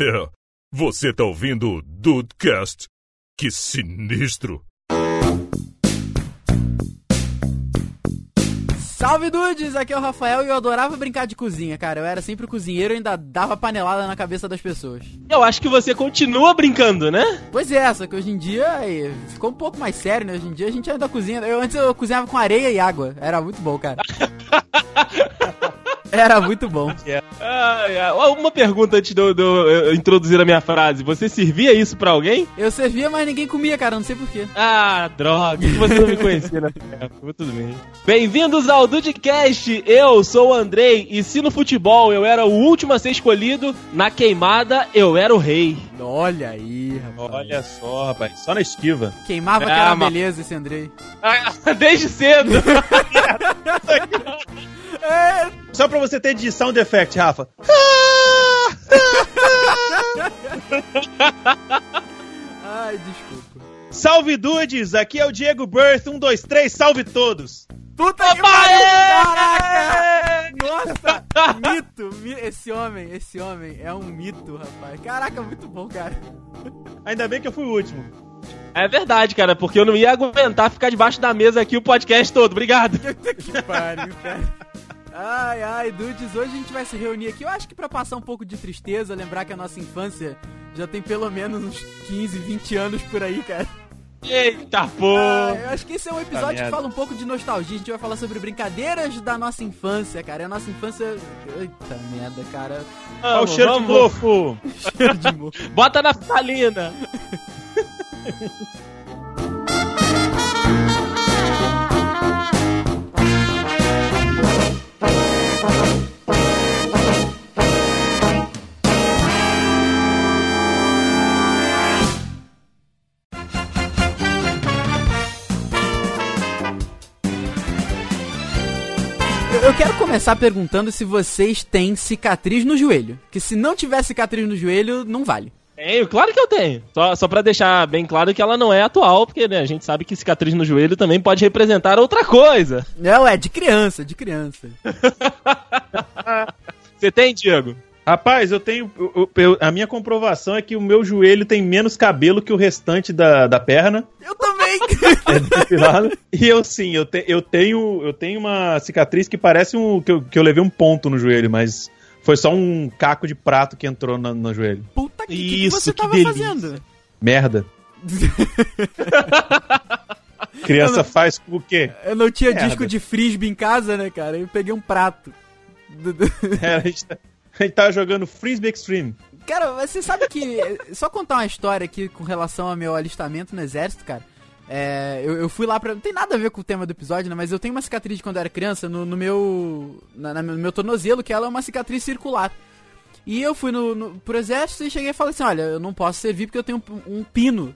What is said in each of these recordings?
É, você tá ouvindo o Dudecast? Que sinistro! Salve dudes, aqui é o Rafael e eu adorava brincar de cozinha, cara. Eu era sempre o cozinheiro e ainda dava panelada na cabeça das pessoas. Eu acho que você continua brincando, né? Pois é, só que hoje em dia aí, ficou um pouco mais sério, né? Hoje em dia a gente ainda cozinha. Eu antes eu cozinhava com areia e água. Era muito bom, cara. Era muito bom. Ah, é. Uma pergunta antes de eu, de eu introduzir a minha frase. Você servia isso pra alguém? Eu servia, mas ninguém comia, cara. Não sei porquê. Ah, droga. Você não me conhecia na época. Tudo bem. Bem-vindos ao Dudecast. Eu sou o Andrei. E se no futebol eu era o último a ser escolhido, na queimada eu era o rei. Olha aí, rapaz. Olha só, rapaz. Só na esquiva. Queimava que Ah, era uma mas- beleza esse Andrei. Ah, Desde cedo. Só pra você ter de sound effect, Rafa. Ai, desculpa. Salve dudes, aqui é o Diego Birth, 1, 2, 3, salve todos! Puta que pariu! Caraca! Nossa! Mito! mi- Esse homem, esse homem é um mito, rapaz. Caraca, muito bom, cara. Ainda bem que eu fui o último. É verdade, cara, porque eu não ia aguentar ficar debaixo da mesa aqui o podcast todo. Obrigado. Puta que pariu, cara. Ai, ai, dudes, hoje a gente vai se reunir aqui. Eu acho que pra passar um pouco de tristeza, lembrar que a nossa infância já tem pelo menos uns 15, 20 anos por aí, cara. Eita, pô. Ah, eu acho que esse é um episódio que fala um pouco de nostalgia. A gente vai falar sobre brincadeiras da nossa infância, cara. A nossa infância. Eita merda, cara. Olha o cheiro de mofo! Cheiro de morro. Bota na salina. Eu- quero começar perguntando se vocês têm cicatriz no joelho. Que se não tiver cicatriz no joelho, não vale. Tenho, claro que eu tenho. Só, só pra deixar bem claro que ela não é atual, porque né, a gente sabe que cicatriz no joelho também pode representar outra coisa. Não, é de criança, de criança. Você tem, Diego? Rapaz, eu tenho. eu- eu- a minha comprovação é que o meu joelho tem menos cabelo que o restante da, da perna. Eu também! É depilado. e eu sim, eu, te- eu tenho eu tenho uma cicatriz que parece um. Que eu, que eu levei um ponto no joelho, mas foi só um caco de prato que entrou no, no joelho. Puta que, que que Isso, você que tava delícia. fazendo? Merda. Criança faz o quê? Eu não tinha Merda. disco de frisbee em casa, né, cara? Eu peguei um prato. É, a, gente tá- gente tava jogando Frisbee Extreme. Cara, você sabe que. Só contar uma história aqui com relação ao meu alistamento no exército, cara. É, eu, eu fui lá pra. Não tem nada a ver com o tema do episódio, né? Mas eu tenho uma cicatriz de quando eu era criança no, no meu. Na, na- no meu tornozelo, que ela é uma cicatriz circular. E eu fui no, no, pro exército e cheguei e falei assim: olha, eu não posso servir porque eu tenho um, um pino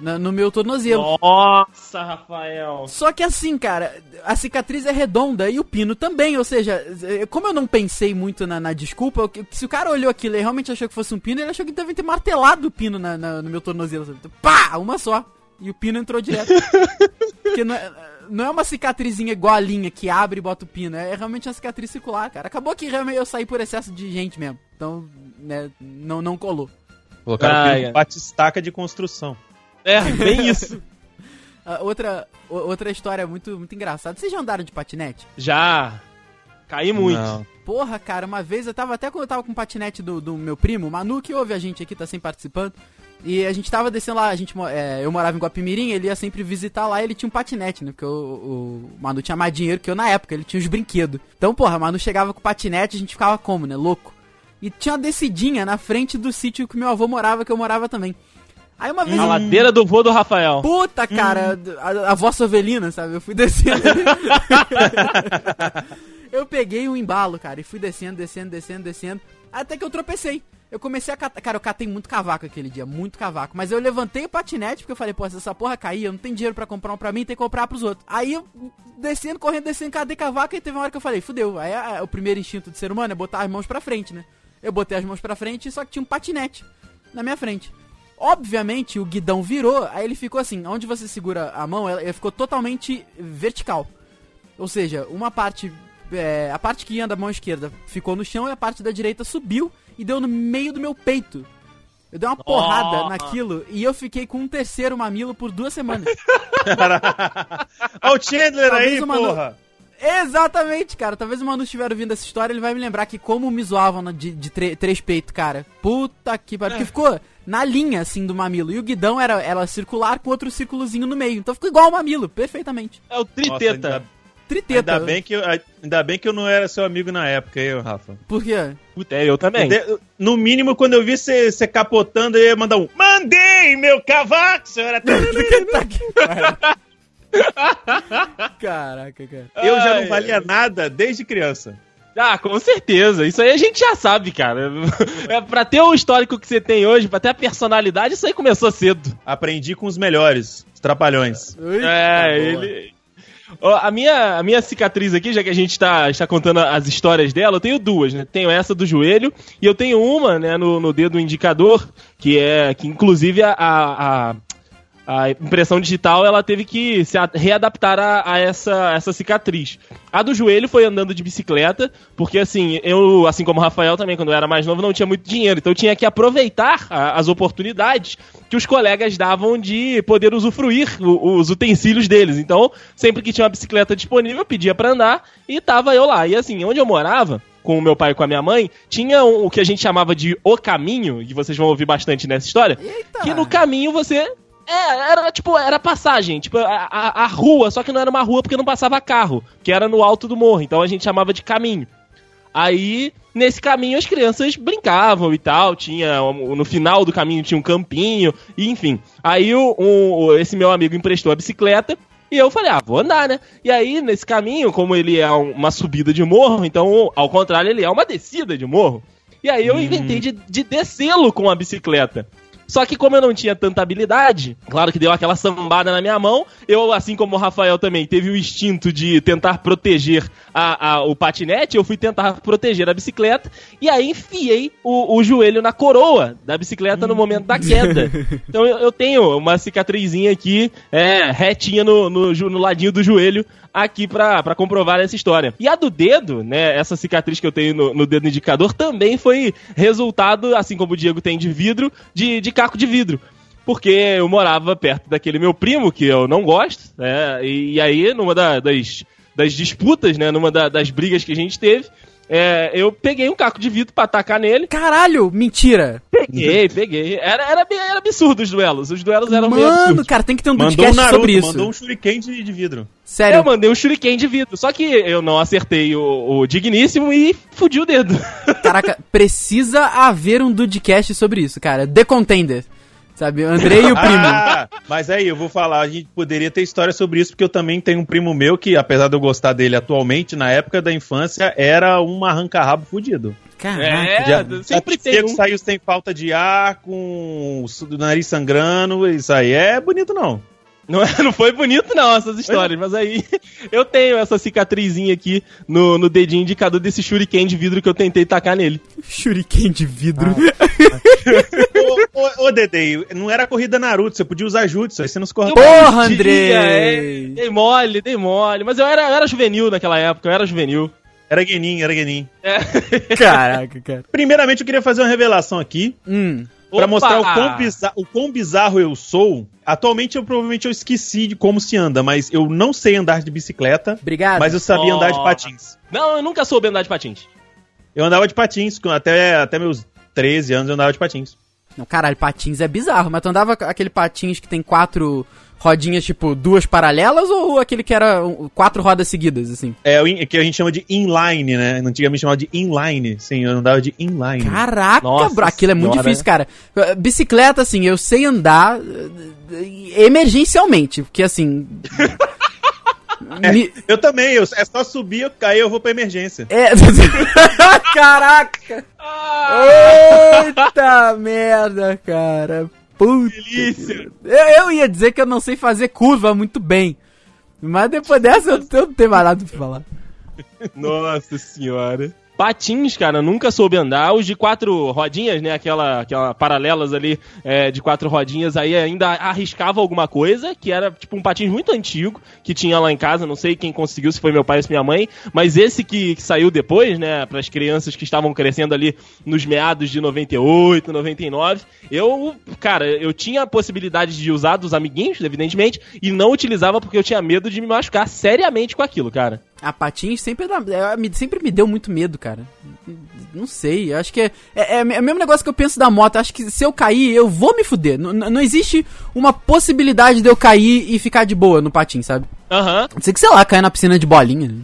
na- no meu tornozelo. Nossa, Rafael. Só que assim, cara, a cicatriz é redonda e o pino também, ou seja, eh, como eu não pensei muito na, na desculpa, eu- se o cara olhou aquilo e realmente achou que fosse um pino, ele achou que deve ter martelado o pino na- na- no meu tornozelo. sabe? Então, Pá! Uma só. E o pino entrou direto. Porque não é, não é uma cicatrizinha igual a linha que abre e bota o pino, é realmente uma cicatriz circular, cara. Acabou que realmente eu saí por excesso de gente mesmo. Então, né, não, não colou. Colocaram Ah, ah, é. batistaca de construção. É, bem isso. Ah, outra, outra história muito, muito engraçada. Vocês já andaram de patinete? Já. Caí muito. Não. Porra, cara, uma vez eu tava até quando eu tava com o patinete do, do meu primo, o Manu, que ouve a gente aqui, tá sempre participando. E a gente tava descendo lá, a gente, é, eu morava em Guapimirim, ele ia sempre visitar lá e ele tinha um patinete, né? Porque o, o Manu tinha mais dinheiro que eu na época, ele tinha os brinquedos. Então, porra, o Manu chegava com o patinete, a gente ficava como, né? Louco. E tinha uma descidinha na frente do sítio que meu avô morava, que eu morava também. Aí uma vez. A ladeira do vô do Rafael. Puta, cara, a, a vossa ovelina, sabe? Eu fui descendo. eu peguei um embalo, cara, e fui descendo, descendo, descendo, descendo. Até que eu tropecei. Eu comecei a catar. Cara, eu catei muito cavaco aquele dia, muito cavaco. Mas eu levantei o patinete porque eu falei, pô, se essa porra cair, eu não tenho dinheiro pra comprar um pra mim, tem que comprar pros outros. Aí eu descendo, correndo, descendo, catei cavaco e teve uma hora que eu falei, fudeu. Aí a- o primeiro instinto do ser humano é botar as mãos pra frente, né? Eu botei as mãos pra frente, só que tinha um patinete na minha frente. Obviamente, o guidão virou, aí ele ficou assim, onde você segura a mão, ela, ela ficou totalmente vertical. Ou seja, uma parte é, a parte que ia da mão esquerda ficou no chão e a parte da direita subiu e deu no meio do meu peito. Eu dei uma porrada naquilo e eu fiquei com um terceiro mamilo por duas semanas. Olha o Chandler Talvez aí, porra! Exatamente, cara. Talvez o Manu estiver ouvindo essa história, ele vai me lembrar que como me zoavam de, de tre- três peitos, cara. Puta que pariu. Porque ficou na linha, assim, do mamilo. E o guidão era, era circular com outro círculozinho no meio. Então ficou igual o mamilo, perfeitamente. É o Nossa, triteta. ainda, Triteta. ainda bem que eu, ainda bem que eu não era seu amigo na época, eu, Rafa. Por quê? Puta, é, eu também. No mínimo, quando eu vi você você capotando, eu ia mandar um Mandei, meu cavaco, senhora! Tá. Caraca, cara. Eu já não valia nada desde criança. Ah, com certeza. Isso aí a gente já sabe, cara. É, pra ter o histórico que você tem hoje, pra ter a personalidade, isso aí começou cedo. Aprendi com os melhores, os trapalhões. Eita, é, boa. ele. A, minha, a minha cicatriz aqui, já que a gente tá, está contando as histórias dela, eu tenho duas, né? Tenho essa do joelho e eu tenho uma, né, no, no dedo indicador, que é que inclusive a, a, a- impressão digital ela teve que se readaptar a, a essa, essa cicatriz. A do joelho foi andando de bicicleta, porque assim, eu, assim como o Rafael também, quando eu era mais novo, não tinha muito dinheiro, então eu tinha que aproveitar a- as oportunidades que os colegas davam de poder usufruir o- os utensílios deles. Então, sempre que tinha uma bicicleta disponível, eu pedia pra andar e tava eu lá. E assim, onde eu morava, com o meu pai e com a minha mãe, tinha um- o que a gente chamava de o caminho, e vocês vão ouvir bastante nessa história, Eita. que no caminho você. É, era tipo, era passagem, tipo, a, a, a rua, só que não era uma rua porque não passava carro, que era no alto do morro, então a gente chamava de caminho. Aí, nesse caminho, as crianças brincavam e tal. Tinha. No final do caminho tinha um campinho, e enfim. Aí o, esse meu amigo emprestou a bicicleta. E eu falei, ah, vou andar, né? E aí, nesse caminho, como ele é um- uma subida de morro, então, ao contrário, ele é uma descida de morro. E aí eu inventei de, de descê-lo com a bicicleta. Só que como eu não tinha tanta habilidade, claro que deu aquela sambada na minha mão, eu, assim como o Rafael também, teve o instinto de tentar proteger a, a- o patinete, eu fui tentar proteger a bicicleta, e aí enfiei o, o joelho na coroa da bicicleta no momento da queda. Então eu, eu tenho uma cicatrizinha aqui, é, retinha no, no, no ladinho do joelho, aqui pra comprovar essa história. E a do dedo, né, essa cicatriz que eu tenho no, no dedo indicador, também foi resultado, assim como o Diego tem de vidro, de, de caco de vidro. Porque eu morava perto daquele meu primo, que eu não gosto, né, e, e aí, numa da- das, das disputas, né, numa da- das brigas que a gente teve, é, eu peguei um caco de vidro pra atacar nele. Caralho, mentira. Peguei, peguei. Era, era, bem- era absurdo os duelos. Os duelos eram meio Mano, absurdos. cara, tem que ter um Mandou um Naruto, sobre isso. mandou um shuriken de, de vidro. Sério. Eu mandei um shuriken de vidro, só que eu não acertei o, o digníssimo e fudi o dedo. Caraca, precisa haver um Dudecast sobre isso, cara. The Contender. Sabe? Andrei e o primo. Ah, mas aí, eu vou falar, a gente poderia ter história sobre isso, porque eu também tenho um primo meu que, apesar de eu gostar dele atualmente, na época da infância, era um arranca-rabo fudido. Caraca. É, Já- sempre já tem que um. saiu sem falta de ar, com o nariz sangrando, isso aí é bonito não. Não, é- não foi bonito, não, essas histórias, mas aí eu tenho essa cicatrizinha aqui no, no dedinho indicador desse shuriken de vidro que eu tentei tacar nele. Shuriken de vidro. ô, ô, ô, Dedei, não era corrida Naruto, você podia usar jutsu, aí você não se corta. Porra, Andrei! é, dei mole, dei mole. Mas eu era, eu era juvenil naquela época, eu era juvenil. Era Genin, era Genin. Caraca, cara. Primeiramente, eu queria fazer uma revelação aqui, Hum. Pra Opa! mostrar o quão, bizarro, o quão bizarro eu sou. Atualmente, eu provavelmente eu esqueci de como se anda, mas eu não sei andar de bicicleta, Obrigado. mas eu sabia Ó. andar de patins. Não, eu nunca soube andar de patins. Eu andava de patins, até, até meus 13 anos eu andava de patins. Não, caralho, patins é bizarro. Mas tu andava aquele patins que tem quatro rodinhas, tipo, duas paralelas ou aquele que era quatro rodas seguidas, assim? É o in- que a gente chama de inline, né? Antigamente chamava de inline. Sim, eu andava de inline. Caraca, Nossa bro, aquilo é muito senhora. difícil, cara. Bicicleta, assim, eu sei andar eh, emergencialmente, porque assim. me- Eu também, eu, é só subir, eu cair, eu vou pra emergência. É. Caraca! Eita merda, cara. Puta. Delícia. Eu, eu ia dizer que eu não sei fazer curva muito bem. Mas depois dessa eu, eu não tenho mais nada pra falar. Nossa senhora. Patins, cara, nunca soube andar. Os de quatro rodinhas, né? Aquela, aquela paralelas ali é, de quatro rodinhas, aí ainda arriscava alguma coisa, que era tipo um patins muito antigo, que tinha lá em casa. Não sei quem conseguiu, se foi meu pai ou se minha mãe. Mas esse que, que saiu depois, né? Para as crianças que estavam crescendo ali nos meados de 98, 99. Eu, cara, eu tinha a possibilidade de usar dos amiguinhos, evidentemente, e não utilizava porque eu tinha medo de me machucar seriamente com aquilo, cara. A patins sempre, é, me- sempre me deu muito medo, cara. Não sei, eu acho que é, é, é o mesmo negócio que eu penso da moto. Acho que se eu cair, eu vou me fuder. N- não existe uma possibilidade de eu cair e ficar de boa no patins, sabe? Aham. Não sei que, sei lá, cair na piscina de bolinha.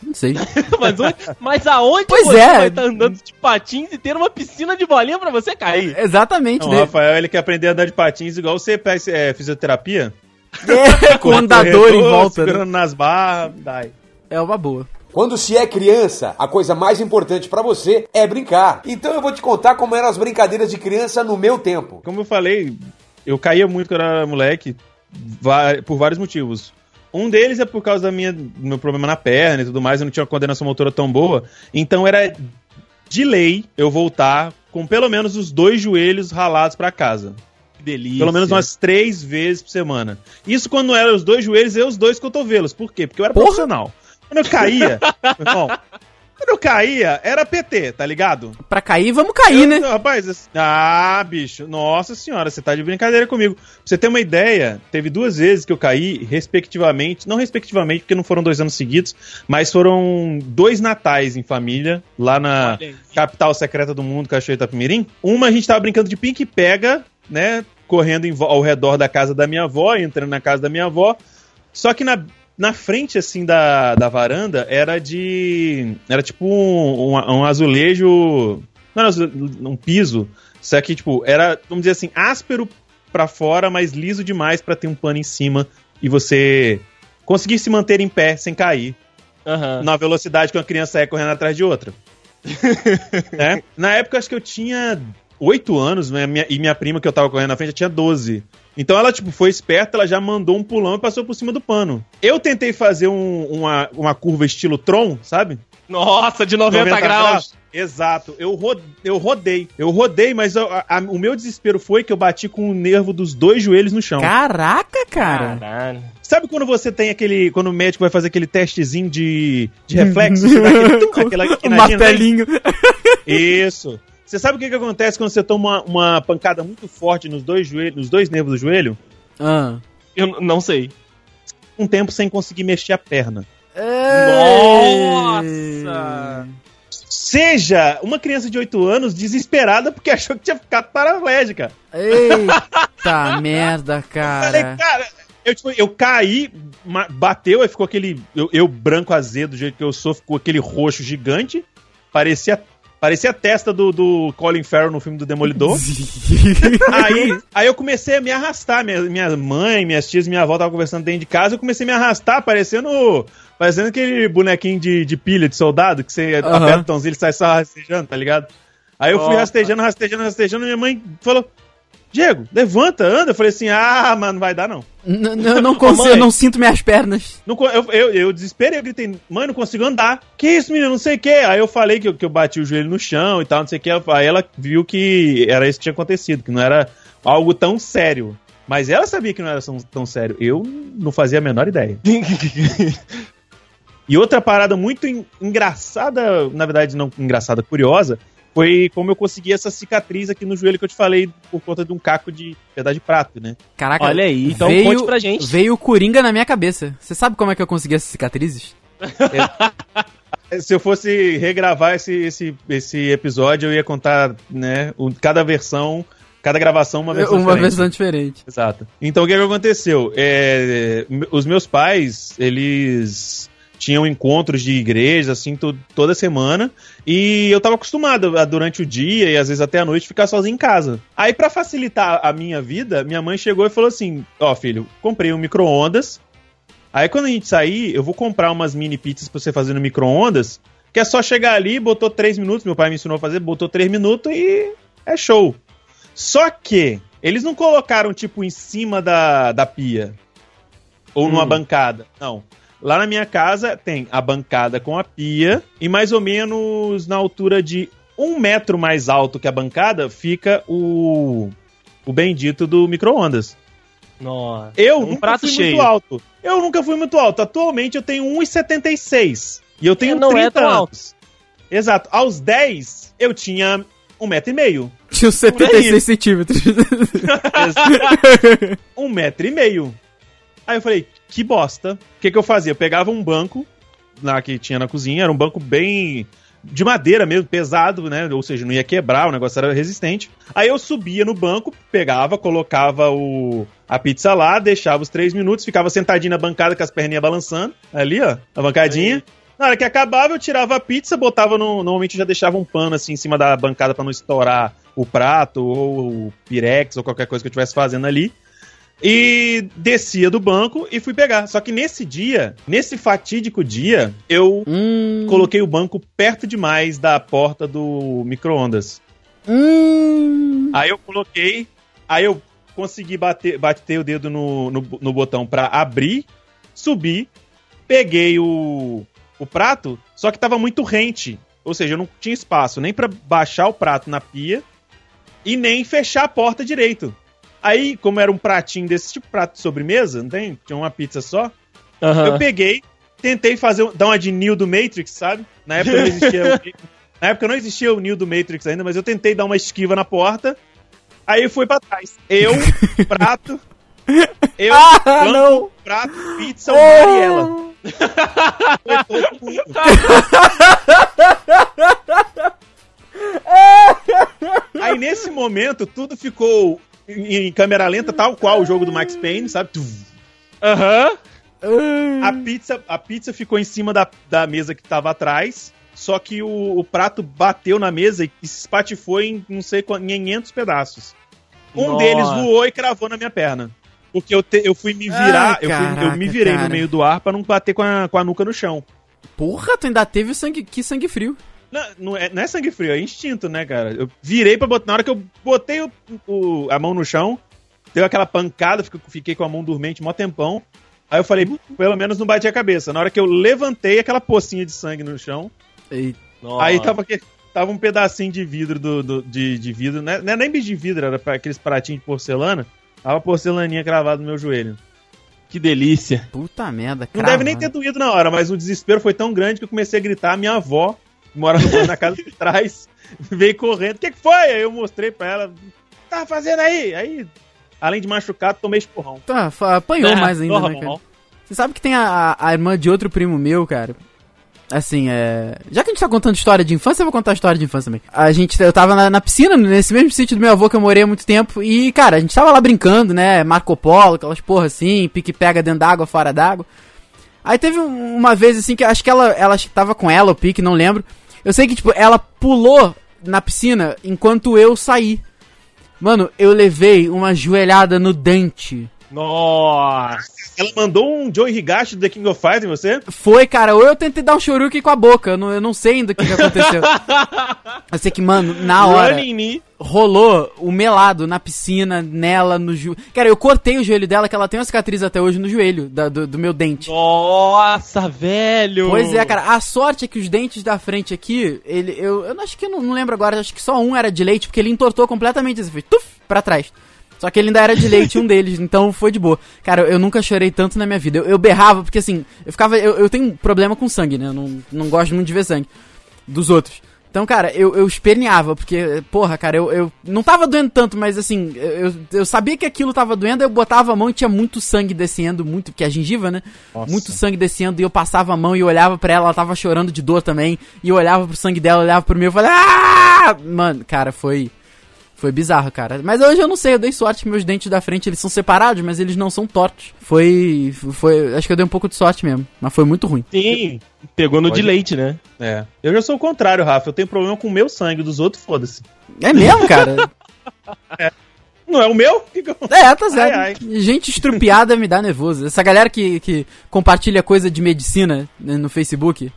Não sei. mas, onde- mas aonde Pois você é. vai estar andando de patins e ter uma piscina de bolinha pra você cair? Exatamente, Não, o né? Rafael, ele quer aprender a andar de patins igual você faz é, fisioterapia. É, com andador em volta. né? Segurando nas barras, dai. É uma boa. Quando se é criança, a coisa mais importante pra você é brincar. Então eu vou te contar como eram as brincadeiras de criança no meu tempo. Como eu falei, eu caía muito quando eu era moleque, por vários motivos. Um deles é por causa da minha, do meu problema na perna e tudo mais, eu não tinha uma coordenação motora tão boa. Então era de lei eu voltar com pelo menos os dois joelhos ralados pra casa. Que delícia. Pelo menos umas três vezes por semana. Isso quando não era os dois joelhos e os dois cotovelos. Por quê? Porque eu era Porra! profissional. Quando eu caía, meu irmão, quando eu caía, era PT, tá ligado? Pra cair, vamos cair, Eu- né? Rapaz, assim- ah, bicho, nossa senhora, você tá de brincadeira comigo. Pra você ter uma ideia, teve duas vezes que eu caí, respectivamente, não respectivamente, porque não foram dois anos seguidos, mas foram dois natais em família, lá na capital secreta do mundo, Cachoeira Itapemirim. Uma a gente tava brincando de e pega, né, correndo ao redor da casa da minha avó, entrando na casa da minha avó, só que na, na frente, assim, da, da varanda, era de. Era tipo um, um, um azulejo. Não era azu- um piso. Só que, tipo, era, vamos dizer assim, áspero pra fora, mas liso demais pra ter um pano em cima e você conseguir se manter em pé sem cair Aham. na velocidade que uma criança é correndo atrás de outra. Né? Na época, acho que eu tinha 8 anos, né? Minha- e minha prima que eu tava correndo na frente já tinha 12. Então ela, tipo, foi esperta, ela já mandou um pulão e passou por cima do pano. Eu tentei fazer um- uma, uma curva estilo Tron, sabe? Nossa, de 90, graus. Exato. Eu, ro eu rodei. Eu rodei, mas eu- a- a- o meu desespero foi que eu bati com o nervo dos dois joelhos no chão. Caraca, cara. Caralho. Sabe quando você tem aquele. Quando o médico vai fazer aquele testezinho de, de reflexo? aquele, o quinadinha, né? martelinho. Isso. Você sabe o que, que acontece quando você toma uma, uma pancada muito forte nos dois, joelhos, nos dois nervos do joelho? Ah. Eu não sei. Um tempo sem conseguir mexer a perna. Nossa! Seja uma criança de 8 anos desesperada porque achou que tinha ficado paraplégica. Eita merda, Falei, cara. cara, eu, tipo, eu caí, bateu, aí ficou aquele. Eu, eu branco azedo, do jeito que eu sou, ficou aquele roxo gigante. Parecia, parecia a testa do, do Colin Farrell no filme do Demolidor. aí, aí eu comecei a me arrastar. Minha, minha mãe, minhas tias e minha avó estavam conversando dentro de casa. Eu comecei a me arrastar, parecendo. Parecendo aquele bonequinho de, de pilha de soldado que você Aham. aperta o botãozinho e ele sai só rastejando, tá ligado? Aí eu fui Nossa. rastejando, rastejando, rastejando. E minha mãe falou: Diego, levanta, anda. Eu falei assim: ah, mano, não vai dar não. N- n- Eu não consigo, mãe. eu não sinto minhas pernas. Não eu, eu, eu desesperei, eu gritei, mãe, não consigo andar. Que isso, menino, não sei o que. Aí eu falei que eu, que eu bati o joelho no chão e tal, não sei o que. Aí ela viu que era isso que tinha acontecido, que não era algo tão sério. Mas ela sabia que não era tão, tão sério. Eu não fazia a menor ideia. E outra parada muito en- engraçada, na verdade não engraçada, curiosa, foi como eu consegui essa cicatriz aqui no joelho que eu te falei por conta de um caco de pedaço de prato, né? Caraca, Olha aí, então veio, conte pra gente. Veio o Coringa na minha cabeça. Você sabe como é que eu consegui essas cicatrizes? Se eu fosse regravar esse, esse, esse episódio, eu ia contar, né, o- cada versão, cada gravação uma versão Uma diferente. versão diferente. Exato. Então o que, que aconteceu? É, os meus pais, eles tinham encontros de igreja, assim, to- toda semana, e eu tava acostumado a, durante o dia e às vezes até a noite, ficar sozinho em casa. Aí, pra facilitar a minha vida, minha mãe chegou e falou assim: Ó, filho, comprei um micro-ondas. Aí, quando a gente sair, eu vou comprar umas mini pizzas pra você fazer no micro-ondas, que é só chegar ali, botou três minutos, meu pai me ensinou a fazer, botou três minutos e é show. Só que eles não colocaram, tipo, em cima da, da pia. Ou numa Hum. bancada. Não. Lá na minha casa tem a bancada com a pia e mais ou menos na altura de um metro mais alto que a bancada fica o, o bendito do micro-ondas. Nossa. Eu Um nunca prato fui cheio. muito alto. Eu nunca fui muito alto. Atualmente eu tenho 1,76. E eu tenho É, não 30 é tão anos. alto. Exato. Aos 10, eu tinha um metro e meio. Tinha uns 76 centímetros. um metro e meio. Aí eu falei, que bosta. O que, que eu fazia? Eu pegava um banco lá que tinha na cozinha, era um banco bem de madeira mesmo, pesado, né? Ou seja, não ia quebrar, o negócio era resistente. Aí eu subia no banco, pegava, colocava o, a pizza lá, deixava os três minutos, ficava sentadinho na bancada com as perninhas balançando. Ali, ó, a bancadinha. Na hora que acabava, eu tirava a pizza, botava no. Normalmente eu já deixava um pano assim em cima da bancada pra não estourar o prato, ou o pirex, ou qualquer coisa que eu estivesse fazendo ali. E descia do banco e fui pegar. Só que nesse dia, nesse fatídico dia, eu hum, coloquei o banco perto demais da porta do micro-ondas. hum. Aí eu coloquei, aí eu consegui bater, bater o dedo no, no, no botão pra abrir, subir, peguei o, o prato, só que tava muito rente. Ou seja, eu não tinha espaço nem pra baixar o prato na pia e nem fechar a porta direito. Aí, como era um pratinho desse tipo prato de sobremesa, não tem? Tinha uma pizza só. Eu peguei, tentei fazer, dar uma de Neo do Matrix, sabe? Na época não existia o, na época não existia o Neo do Matrix ainda, mas eu tentei dar uma esquiva na porta. Aí fui pra trás. Eu, prato, eu, Ah, banco, não! prato, pizza, o mar e ela. Foi todo mundo. Aí nesse momento tudo ficou em em câmera lenta, tal qual o jogo do Max Payne, sabe? Aham. A pizza, a pizza ficou em cima da, da mesa que tava atrás, só que o, o prato bateu na mesa e se espatifou em não sei quantos, 500 pedaços. Um Nossa. deles voou e cravou na minha perna. Porque eu, te- eu fui me virar, Ai, eu, fui- eu me virei cara. no meio do ar pra não bater com a, com a nuca no chão. Porra, tu ainda teve sangue, que sangue frio. Não, não é, não é sangue frio, é instinto, né, cara? Eu virei pra botar. Na hora que eu botei o, o- a mão no chão, deu aquela pancada, fiquei, fiquei com a mão dormente mó tempão. Aí eu falei, pelo menos não bati a cabeça. Na hora que eu levantei aquela pocinha de sangue no chão, Eita. Aí tava, tava um pedacinho de vidro do, do- de, de vidro, né? não é nem de vidro, era pra aqueles pratinhos de porcelana. Tava porcelaninha cravada no meu joelho. Que delícia. Puta merda, Não crava. deve nem ter doído na hora, mas o desespero foi tão grande que eu comecei a gritar. Minha avó, mora no- na casa de trás, veio correndo. O que, que foi? Aí eu mostrei pra ela. Tá fazendo aí? Aí, além de machucado, tomei esporrão. Tá, apanhou É, mais ainda, né, cara? Você sabe que tem a, a irmã de outro primo meu, cara. Assim, é. Já que a gente tá contando história de infância, eu vou contar a história de infância também. A gente, eu tava na, na piscina, nesse mesmo sítio do meu avô que eu morei há muito tempo. E, cara, a gente tava lá brincando, né? Marco Polo, aquelas porra assim, pique-pega dentro d'água, fora d'água. Aí teve um- uma vez assim que acho que ela, ela tava com ela, o pique, não lembro. Eu sei que, tipo, ela pulou na piscina enquanto eu saí. Mano, eu levei uma joelhada no dente. Nossa. Ela mandou um Joey Higashi do The King of Fighters em você? Foi, cara, ou eu tentei dar um choruque com a boca, eu não, eu não sei ainda o que, que aconteceu. eu sei que, mano, na hora, rolou o melado na piscina, nela, no joelho. Cara, eu cortei o joelho dela, que ela tem uma cicatriz até hoje no joelho, da- do, do meu dente. Nossa, velho. Pois é, cara, a sorte é que os dentes da frente aqui, ele, eu, eu acho que eu não, não lembro agora, acho que só um era de leite, porque ele entortou completamente, assim, foi tuf, pra trás. Só que ele ainda era de leite, um deles, então foi de boa. Cara, eu nunca chorei tanto na minha vida. Eu, eu berrava, porque assim, eu ficava. Eu, eu tenho um problema com sangue, né? Eu não, não gosto muito de ver sangue dos outros. Então, cara, eu, eu esperneava, porque, porra, cara, eu, eu não tava doendo tanto, mas assim, eu, eu sabia que aquilo tava doendo, eu botava a mão e tinha muito sangue descendo, muito, que é a gengiva, né? Nossa. Muito sangue descendo, e eu passava a mão e olhava pra ela, ela tava chorando de dor também, e eu olhava pro sangue dela, olhava pro meu e falei, ah! Mano, cara, foi. Foi bizarro, cara. Mas hoje eu não sei, eu dei sorte que meus dentes da frente eles são separados, mas eles não são tortos. Foi. Foi. Acho que eu dei um pouco de sorte mesmo, mas foi muito ruim. Sim. Pegou no Pode- de leite, né? É. Eu já sou o contrário, Rafa. Eu tenho problema com o meu sangue, dos outros, foda-se. É mesmo, cara? Não é o meu? Que que eu- É, tá certo. Ai, Gente estrupiada me dá nervoso. Essa galera que, que compartilha coisa de medicina né, no Facebook.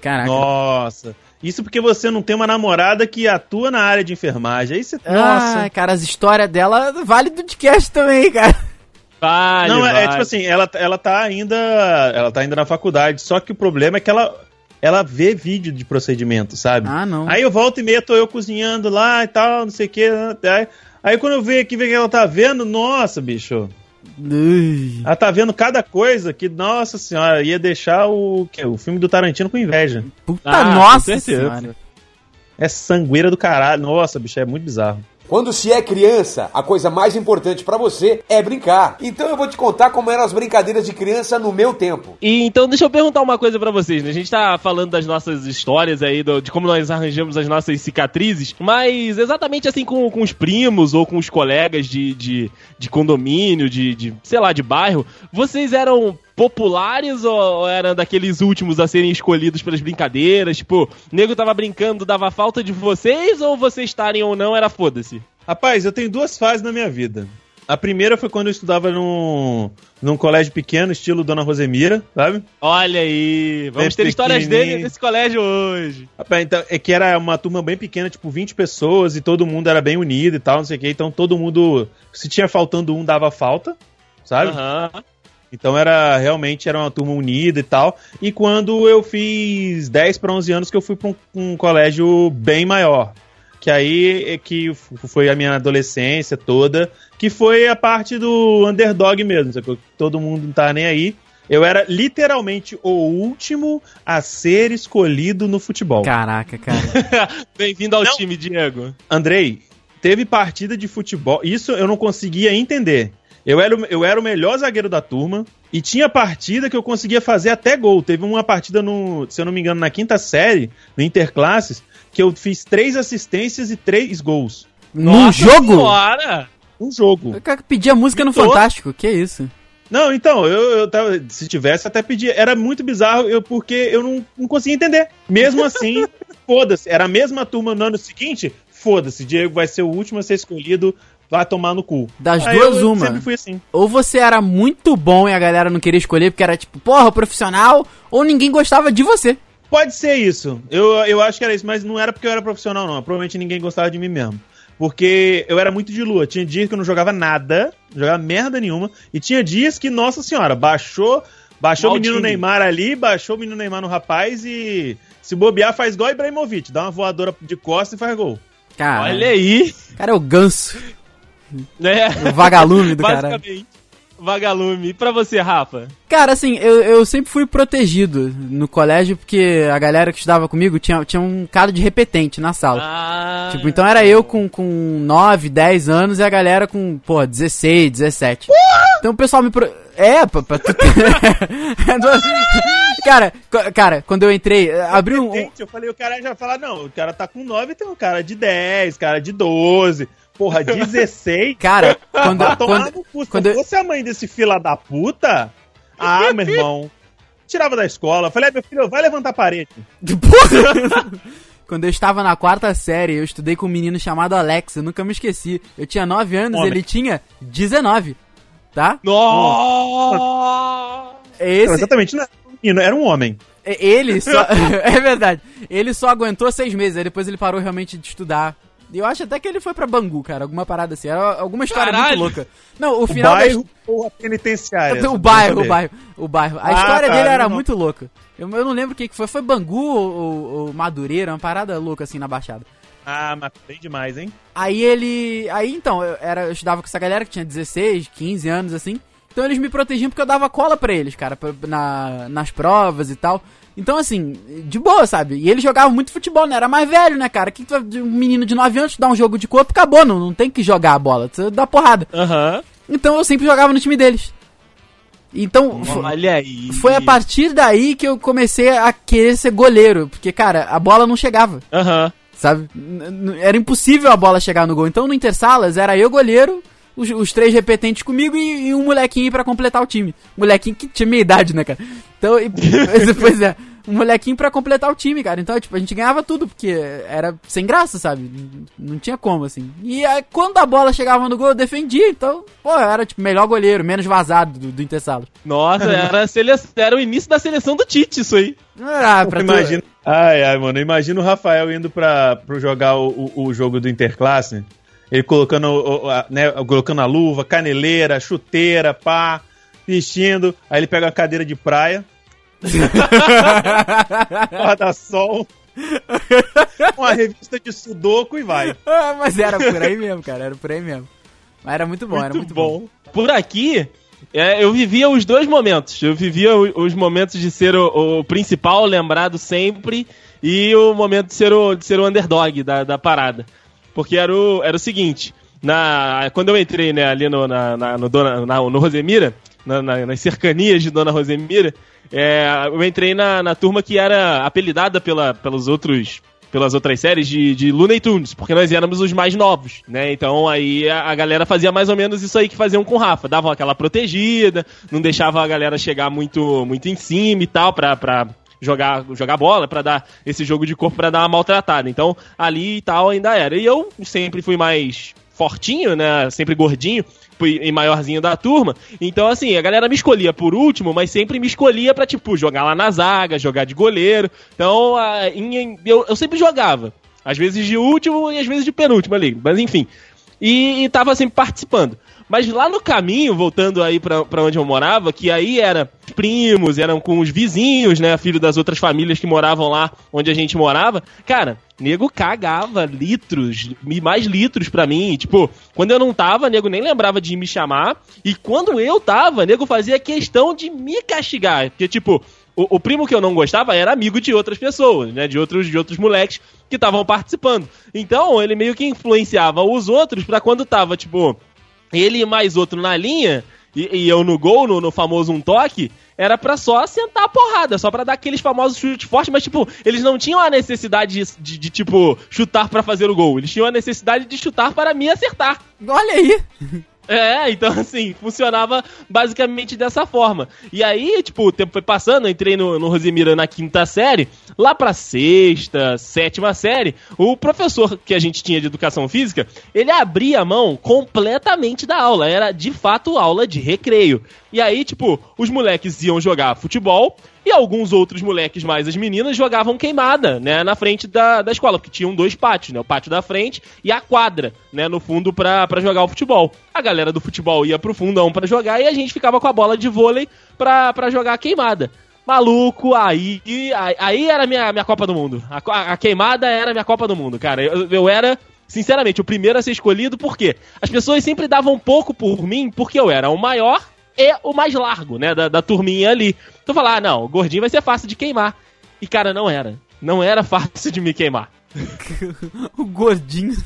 Caraca. Nossa. Isso porque você não tem uma namorada que atua na área de enfermagem. Aí você. Ah, Nossa. cara, as histórias dela vale do podcast também, cara. Vale, não, é, é vale. tipo assim, ela, ela tá ainda. Ela tá ainda na faculdade. Só que o problema é que ela, ela vê vídeo de procedimento, sabe? Ah, não. Aí eu volto e meia, tô eu cozinhando lá e tal, não sei o que. Aí, aí quando eu venho aqui ver que ela tá vendo, nossa, bicho. Ui. Ela tá vendo cada coisa que, nossa senhora, ia deixar o, que, o filme do Tarantino com inveja. Puta Ah, nossa senhora. É sangueira do caralho. Nossa, bicho, é muito bizarro. Quando se é criança, a coisa mais importante pra você é brincar. Então eu vou te contar como eram as brincadeiras de criança no meu tempo. E então deixa eu perguntar uma coisa pra vocês, né? A gente tá falando das nossas histórias aí, do- de como nós arranjamos as nossas cicatrizes, mas exatamente assim com, com os primos ou com os colegas de, de, de condomínio, de, de, sei lá, de bairro, vocês eram populares ou eram daqueles últimos a serem escolhidos pelas brincadeiras? Tipo, o nego tava brincando, dava falta de vocês ou vocês estarem ou não, era foda-se? Rapaz, eu tenho duas fases na minha vida. A primeira foi quando eu estudava num, num colégio pequeno, estilo Dona Rosemira, sabe? Olha aí, vamos Bem ter histórias dele nesse colégio hoje. Rapaz, então, é que era uma turma bem pequena, tipo 20 pessoas, e todo mundo era bem unido e tal, não sei o que. Então todo mundo, se tinha faltando um, dava falta, sabe? Aham. Então era realmente era uma turma unida e tal. E quando eu fiz 10 para 11 anos que eu fui para um, um colégio bem maior, que aí é que foi a minha adolescência toda, que foi a parte do underdog mesmo, sabe? todo mundo não tá nem aí. Eu era literalmente o último a ser escolhido no futebol. Caraca, cara. Bem-vindo ao Não. time, Diego. Andrei, teve partida de futebol. Isso eu não conseguia entender. Eu era, o- eu era o melhor zagueiro da turma e tinha partida que eu conseguia fazer até gol. Teve uma partida, no, se eu não me engano, na quinta série, no Interclasses, que eu fiz três assistências e três gols. Num Nossa jogo? Senhora! Um jogo. Eu quero pedir a música no. Fantástico, que isso? Não, então, eu, eu tava, se tivesse, até pedia. Era muito bizarro, eu, porque eu não, não conseguia entender. Mesmo assim, foda-se. Era a mesma turma no ano seguinte, foda-se. Diego vai ser o último a ser escolhido, vai tomar no cu. Das Aí duas, eu uma. sempre fui assim. Ou você era muito bom e a galera não queria escolher porque era tipo, porra, profissional, ou ninguém gostava de você. Pode ser isso. Eu, eu acho que era isso, mas não era porque eu era profissional, não. Provavelmente ninguém gostava de mim mesmo. Porque eu era muito de lua. Tinha dias que eu não jogava nada, não jogava merda nenhuma. E tinha dias que, nossa senhora, baixou. Baixou o menino. Neymar ali, baixou o menino Neymar no rapaz e se bobear faz igual Ibrahimovic, dá uma voadora de costas e faz gol. Cara, Olha aí, cara é o ganso, né? o vagalume do cara. Vagalume. E pra você, Rafa? Cara, assim, eu, eu sempre fui protegido no colégio porque a galera que estudava comigo tinha, tinha um cara de repetente na sala. Ah, Tipo, então era eu com, com 9, 10 anos e a galera com, pô, 16, 17. Então o pessoal me. Pro... É, pra, pra tu ter- cara, co- cara, quando eu entrei, abriu um. eu falei, o cara já fala, não, o cara tá com 9, tem um cara de 10, cara de 12. Porra, 16. Cara, quando, Vai tomar quando, quando eu eu- fosse a mãe desse fila da puta, ah, meu irmão. Tirava da escola. Falei, ah, meu filho, vai levantar a parede. Porra! Quando eu estava na quarta série, eu estudei com um menino chamado Alex, eu nunca me esqueci. Eu tinha 9 anos, Homem. ele tinha 19. Tá? Nossa! É Não, Esse, exatamente, não era um menino, era um homem. é- ele só. é verdade. Ele só aguentou seis meses, aí depois ele parou realmente de estudar. E eu acho até que ele foi pra Bangu, cara, alguma parada assim. Era alguma história Caralho! muito louca. Não, o O final da bairro ou a penitenciária? O só bairro, o bairro, o bairro. A Ah, história tá, dele era não. muito louca. Eu, eu não lembro o que, que foi. Foi Bangu ou, ou- ou Madureira, uma parada louca assim na Baixada. Ah, mas bem demais, hein? Aí ele. Aí então, eu, era, eu estudava com essa galera que tinha 16, 15 anos assim. Então eles me protegiam porque eu dava cola pra eles, cara, pra- na, nas provas e tal. Então, assim, de boa, sabe? E eles jogavam muito futebol, né? Era mais velho, né, cara? Que vai- um menino de 9 anos dá um jogo de corpo, acabou, não, não tem que jogar a bola, tu dá porrada. Aham. Então eu sempre jogava no time deles. Então, fo- Olha aí. foi a partir daí que eu comecei a querer ser goleiro, porque, cara, a bola não chegava, Aham. sabe? N- n- Era impossível a bola chegar no gol. Então, no Intersalas, era eu goleiro, os, os três repetentes comigo e, e um molequinho pra completar o time. Molequinho que tinha minha idade, né, cara? Então, e- pois é, um molequinho pra completar o time, cara. Então, tipo, a gente ganhava tudo, porque era sem graça, sabe? Não tinha como, assim. E aí, quando a bola chegava no gol, eu defendia. Então, pô, eu era, tipo, melhor goleiro, menos vazado do, do Intersalas. Nossa, era, sele... era o início da seleção do Tite, isso aí. Ah, pra tu- Imagina. Ai, ai, mano, imagina o Rafael indo pra, pra jogar o, o, o jogo do Interclasse. Ele colocando, a, né, colocando a luva, caneleira, chuteira, pá, vestindo. Aí ele pega uma cadeira de praia, guarda-sol, uma revista de sudoku e vai. Ah, Mas era por aí mesmo, cara. Era por aí mesmo. Mas era muito bom, era muito bom. Por aqui, é, eu vivia os dois momentos. Eu vivia os momentos de ser o, o principal, lembrado sempre, e o momento de ser o, de ser o underdog da, da parada. Porque era o, era o seguinte, na, quando eu entrei né, ali no, na, na- no, Dona- na- no Rosemira, na- na- nas cercanias de Dona Rosemira, é, eu entrei na, na turma que era apelidada pela, pelos outros pelas outras séries de, de Looney Tunes, porque nós éramos os mais novos, né? Então aí a, a galera fazia mais ou menos isso aí que faziam com o Rafa, davam aquela protegida, não deixava a galera chegar muito muito em cima e tal pra, pra jogar jogar bola, pra dar esse jogo de corpo pra dar uma maltratada. Então ali e tal ainda era. E eu sempre fui mais fortinho, né? Sempre gordinho e maiorzinho da turma. Então, assim, a galera me escolhia por último, mas sempre me escolhia pra, tipo, jogar lá na zaga, jogar de goleiro. Então, eu, eu sempre jogava. Às vezes de último e às vezes de penúltimo ali. Mas enfim. E, e tava sempre participando. Mas lá no caminho, voltando aí pra onde eu morava, que aí era primos, eram com os vizinhos, né? Filho das outras famílias que moravam lá onde a gente morava. Cara, nego cagava litros, mais litros pra mim. Tipo, quando eu não tava, nego nem lembrava de me chamar. E quando eu tava, nego fazia questão de me castigar. Porque, tipo, o, o primo que eu não gostava era amigo de outras pessoas, né? De outros, de outros moleques que estavam participando. Então, ele meio que influenciava os outros pra quando tava, tipo, ele e mais outro na linha, e, e eu no gol, no, no famoso um toque, era pra só sentar a porrada, só pra dar aqueles famosos chutes fortes, mas, tipo, eles não tinham a necessidade de, de, de, tipo, chutar pra fazer o gol. Eles tinham a necessidade de chutar para me acertar. Olha aí. É, então assim, funcionava basicamente dessa forma. E aí, tipo, o tempo foi passando, eu entrei no, no Rosemira na quinta série, lá pra sexta, sétima série, o professor que a gente tinha de educação física, ele abria a mão completamente da aula, era de fato aula de recreio. E aí, tipo, os moleques iam jogar futebol e alguns outros moleques mais as meninas jogavam queimada, né, na frente da, da escola, porque tinham dois pátios, né, o pátio da frente e a quadra, né, no fundo pra, pra jogar o futebol. A galera do futebol ia pro fundão pra jogar e a gente ficava com a bola de vôlei pra, pra jogar a queimada. Maluco, aí, aí, era minha, minha Copa do Mundo. A, a queimada era minha Copa do Mundo, cara. Eu, eu era, sinceramente, o primeiro a ser escolhido, por quê? As pessoas sempre davam pouco por mim, porque eu era o maior e o mais largo, né, da, da turminha ali. Então falar, ah, não, o gordinho vai ser fácil de queimar. E, cara, não era. Não era fácil de me queimar. O gordinho.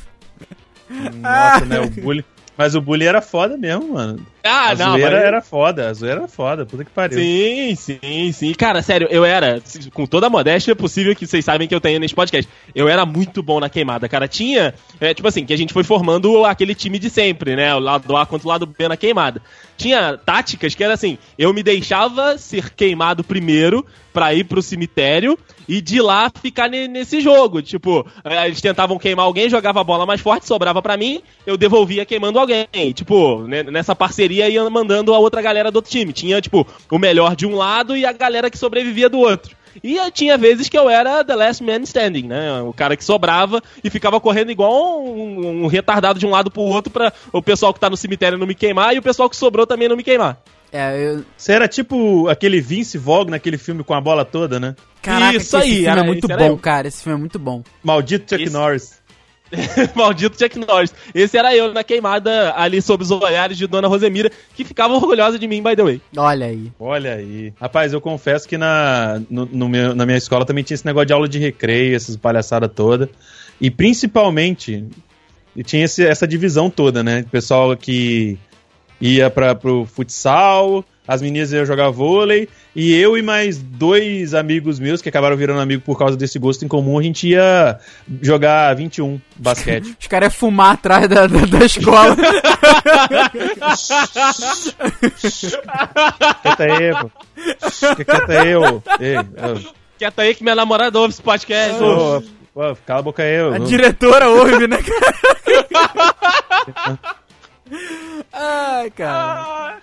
Nossa, né? O bullying. Mas o bullying era foda mesmo, mano. Ah, a zoeira era foda, a zoeira era foda, puta que pariu. Sim, sim, sim. Cara, sério, eu era, com toda a modéstia possível que vocês sabem que eu tenho nesse podcast, eu era muito bom na queimada, cara. Tinha, é, tipo assim, que a gente foi formando aquele time de sempre, né? O lado A contra o lado B na queimada. Tinha táticas que era assim, eu me deixava ser queimado primeiro pra ir pro cemitério e de lá ficar ne- nesse jogo. Tipo, eh, eles tentavam queimar alguém, jogava a bola mais forte, sobrava pra mim, eu devolvia queimando alguém. Tipo, nessa parceria ia mandando a outra galera do outro time. Tinha, tipo, o melhor de um lado e a galera que sobrevivia do outro. E tinha vezes que eu era the last man standing, né? O cara que sobrava e ficava correndo igual um, um retardado de um lado pro outro pra o pessoal que tá no cemitério não me queimar e o pessoal que sobrou também não me queimar. É, eu. Você era tipo aquele Vince Vogue naquele filme com a bola toda, né? Caraca, Isso esse aí, filme era- é muito esse era bom, eu. cara. Esse filme é muito bom. Maldito Chuck Isso. Norris. Maldito Jack Norris. Esse era eu na queimada ali sob os olhares de Dona Rosemira, que ficava orgulhosa de mim, by the way. Olha aí. Olha aí. Rapaz, eu confesso que na, no, no meu- na minha escola também tinha esse negócio de aula de recreio, essas palhaçadas toda. E principalmente, tinha esse- essa divisão toda, né? O pessoal que ia pra, pro futsal, as meninas iam jogar vôlei, e eu e mais dois amigos meus, que acabaram virando amigo por causa desse gosto em comum, a gente ia jogar 21 basquete. Os caras iam fumar atrás da, da, da escola. Quieta aí, pô. Quieta aí, ô. Ei, ô. Quieta aí que minha namorada ouve esse podcast. Ô, ô, cala a boca aí, ô. A diretora ouve, né, cara? Ai, cara. Ah,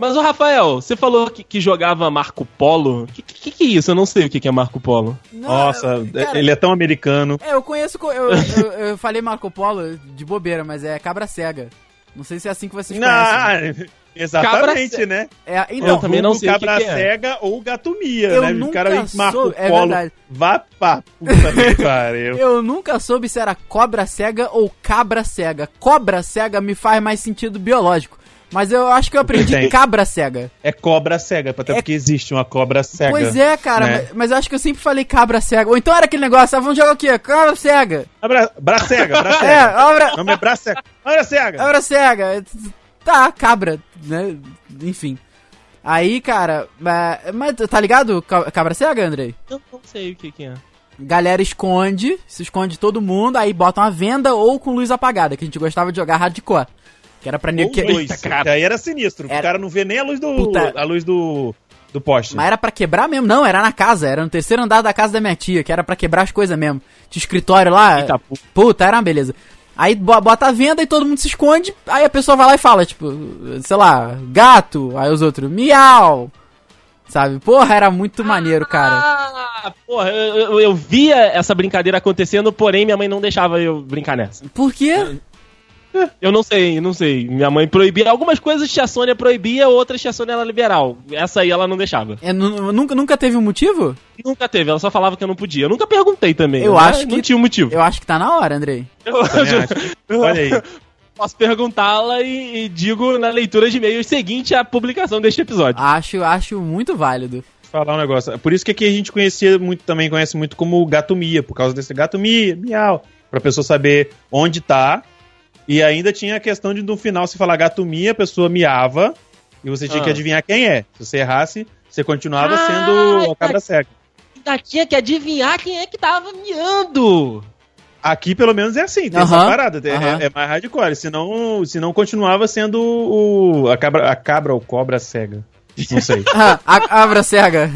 mas o Rafael, você falou que, que jogava Marco Polo. O que, que que, é isso? Eu não sei o que, que é Marco Polo. Não, Nossa, cara, ele é tão americano. É, eu conheço. co- Eu, eu, eu falei Marco Polo de bobeira, mas é cabra cega. Não sei se é assim que vocês conhecem. Não, exatamente, Cabra né? É, Eu então, também não sei o que cabra que é. cega ou gatomia, Eu né? nunca o cara vem Marco é Polo. verdade. Vá pra puta que pariu. eu nunca soube se era cobra cega ou cabra cega. Cobra cega me faz mais sentido biológico. Mas eu acho que eu aprendi Tem. cabra cega. É cobra cega, até É- porque existe uma cobra cega. Pois é, cara, né? mas, mas eu acho que eu sempre falei cabra cega. Ou então era aquele negócio, ah, vamos jogar o quê? Cabra cega. Bra, bra cega, bra É, obra, O nome é bra cega. Bra cega. cabra cega. Tá, cabra, né? Enfim. Aí, cara, mas, mas tá ligado ca- cabra cega, Andrei? Eu não sei o que, que é. Galera esconde, se esconde todo mundo, aí bota uma venda ou com luz apagada, que a gente gostava de jogar hardcore. Que era pra Ou que... dois, cara. que aí era sinistro. Era- O cara não vê nem a luz do, Puta. a luz do, do poste. Mas era pra quebrar mesmo? Não, era na casa, era no terceiro andar da casa da minha tia, que era pra quebrar as coisas mesmo. Tinha escritório lá. Eita, pu- Puta, era uma beleza. Aí bo- bota a venda e todo mundo se esconde, aí a pessoa vai lá e fala, tipo, sei lá, gato, aí os outros, miau. Sabe? Porra, era muito maneiro, cara. Ah, porra, eu, eu, eu via essa brincadeira acontecendo, porém minha mãe não deixava eu brincar nessa. Por quê? Eu não sei, não sei. Minha mãe proibia. Algumas coisas tia Sônia proibia, outras tia Sônia era liberal. Essa aí ela não deixava. É, nu- nunca, nunca teve um motivo? Nunca teve, ela só falava que eu não podia. Eu nunca perguntei também. Eu né? acho Não que- tinha um motivo. Eu acho que tá na hora, Andrei. Eu, acho. Olha aí. posso perguntá-la e, e digo na leitura de e-mails seguinte à publicação deste episódio. Acho, acho muito válido. falar um negócio. Por isso que aqui a gente conhecia muito, também conhece muito como gato mia, por causa desse gato mia, miau, pra pessoa saber onde tá. E ainda tinha a questão de no final se falar gato mia, a pessoa miava e você tinha Ah. que adivinhar quem é. Se você errasse, você continuava Ah, sendo a cabra cega. Ainda tinha que adivinhar quem é que tava miando. Aqui pelo menos é assim, tem essa Aham, parada, é- aham. é, mais hardcore, senão, senão continuava sendo o, a, cabra, a cabra ou cobra cega. Não sei. Ah, a abra cega.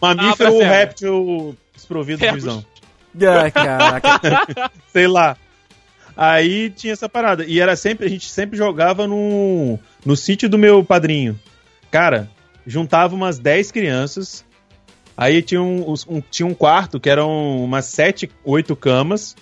Mamífero ou réptil desprovido de visão. Ah, caraca. sei lá. Aí tinha essa parada. E era sempre, a gente sempre jogava no, no sítio do meu padrinho. Cara, juntava umas 10 crianças. Aí tinha um, um- tinha um quarto que eram umas 7, 8 camas.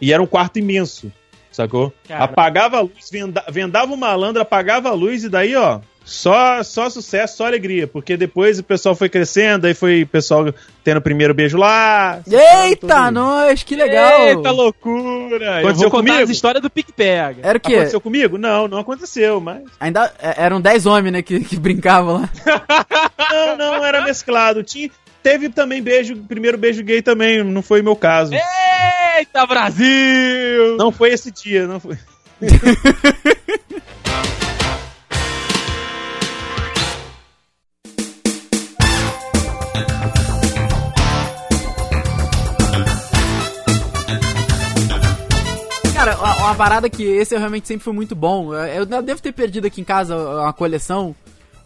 E era um quarto imenso. Sacou? Cara. Apagava a luz, venda- vendava o malandro, apagava a luz e daí, ó. Só, só sucesso, só alegria. Porque depois o pessoal foi crescendo, aí foi o pessoal tendo o primeiro beijo lá. Eita, nós, que legal. Eita loucura! Eu Aconteceu comigo? as histórias do Pique Pega. Era o quê? Aconteceu comigo? Não, não aconteceu, mas. Ainda é, eram 10 homens, né, que, que brincavam lá. Não, não, era mesclado. Tinha, teve também beijo, primeiro beijo gay também, não foi meu caso. Eita, Brasil! Não foi esse dia, não foi. uma, parada que esse eu realmente sempre foi muito bom. Eu, eu devo ter perdido aqui em casa uma coleção.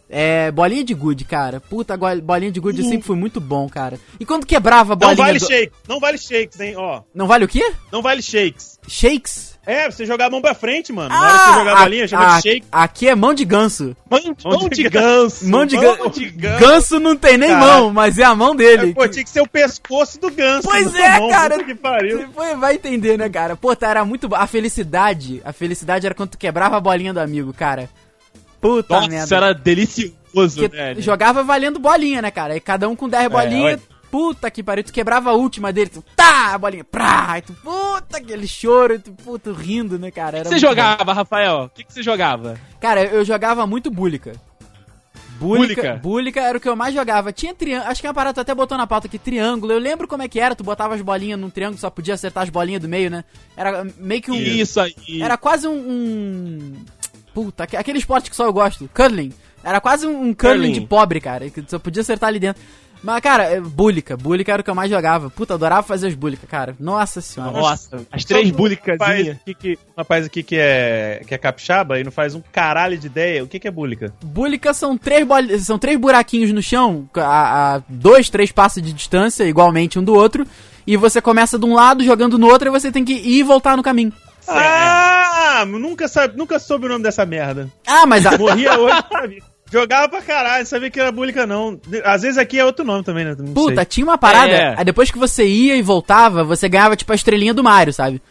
É, bolinha de gude, cara. Puta, bolinha de gude sempre foi muito bom, cara. E quando quebrava a Não bolinha vale do... shakes, não vale shakes, hein, ó. Não vale o quê? Não vale shakes. Shakes? É, você jogar a mão pra frente, mano. Na hora que você jogar a bolinha, chama a- de shake. Aqui é mão de ganso. Mão, Mão mão de de ganso. Mão de mão ganso. de ganso. Ganso não tem nem mão, mas é a mão dele. Pô, tinha que ser o pescoço do ganso. Pois é, mão, cara. Que pariu. Você vai entender, né, cara? Pô, tá, era muito. A felicidade. A felicidade era quando tu quebrava a bolinha do amigo, cara. Puta Nossa, merda. era delicioso, velho. jogava valendo bolinha, né, cara? Aí cada um com 10 bolinhas. olha. Puta que pariu, tu quebrava a última dele, tu, tá, a bolinha, prá, aí tu, puta, aquele choro, e tu, puta, rindo, né, cara? Era que você muito bom. jogava, Rafael? O que, que você jogava? Cara, eu jogava muito Búlica. Búlica, Búlica? Era o que eu mais jogava. Tinha triângulo, acho que a parada tu até botou na pauta aqui, triângulo. Eu lembro como é que era, tu botava as bolinhas num triângulo, só podia acertar as bolinhas do meio, né? Era meio que um... Isso aí. Era quase um, um- Puta, aque- aquele esporte que só eu gosto, curling. Era quase um, um curling, Curling. de pobre, cara, que só podia acertar ali dentro. Mas, cara, é, Búlica. Búlica era o que eu mais jogava. Puta, adorava fazer as Búlica, cara. Nossa senhora. Nossa, as três um bulicazinhas. aqui que, um rapaz aqui que é, que é capixaba e não faz um caralho de ideia. O que, que é búlica? Búlica são três, bol... são três buraquinhos no chão, a, a dois, três passos de distância, igualmente um do outro. E você começa de um lado, jogando no outro, e você tem que ir e voltar no caminho. Ah, nunca, sabe, nunca soube o nome dessa merda. Ah, mas a, Morria hoje, sabia. Jogava pra caralho, sabia que era búlica não. Às vezes aqui é outro nome também, né? Não Puta, sei. tinha uma parada. É. Aí depois que você ia e voltava, você ganhava tipo a estrelinha do Mario, sabe?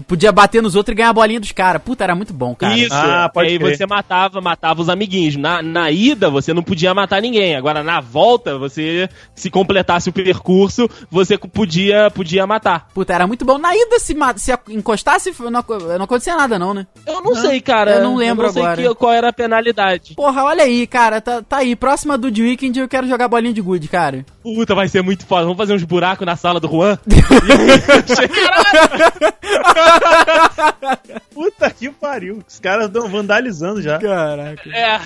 Tu podia bater nos outros e ganhar a bolinha dos caras. Puta, era muito bom, cara. Isso, Ah, pode aí crer. você matava, matava os amiguinhos. Na, na ida, você não podia matar ninguém. Agora, na volta, você, se completasse o percurso, você podia, podia matar. Puta, era muito bom. Na ida, se, se encostasse, não, não acontecia nada, não, né? Eu não, sei, cara. eu não lembro eu não agora. sei que- qual era a penalidade. Porra, olha aí, cara. Tá, tá aí. Próxima do The Weekend eu quero jogar bolinha de good, cara. Puta, vai ser muito foda. Vamos fazer uns buracos na sala do Juan? Puta que pariu. Os caras estão vandalizando já. Caraca. É,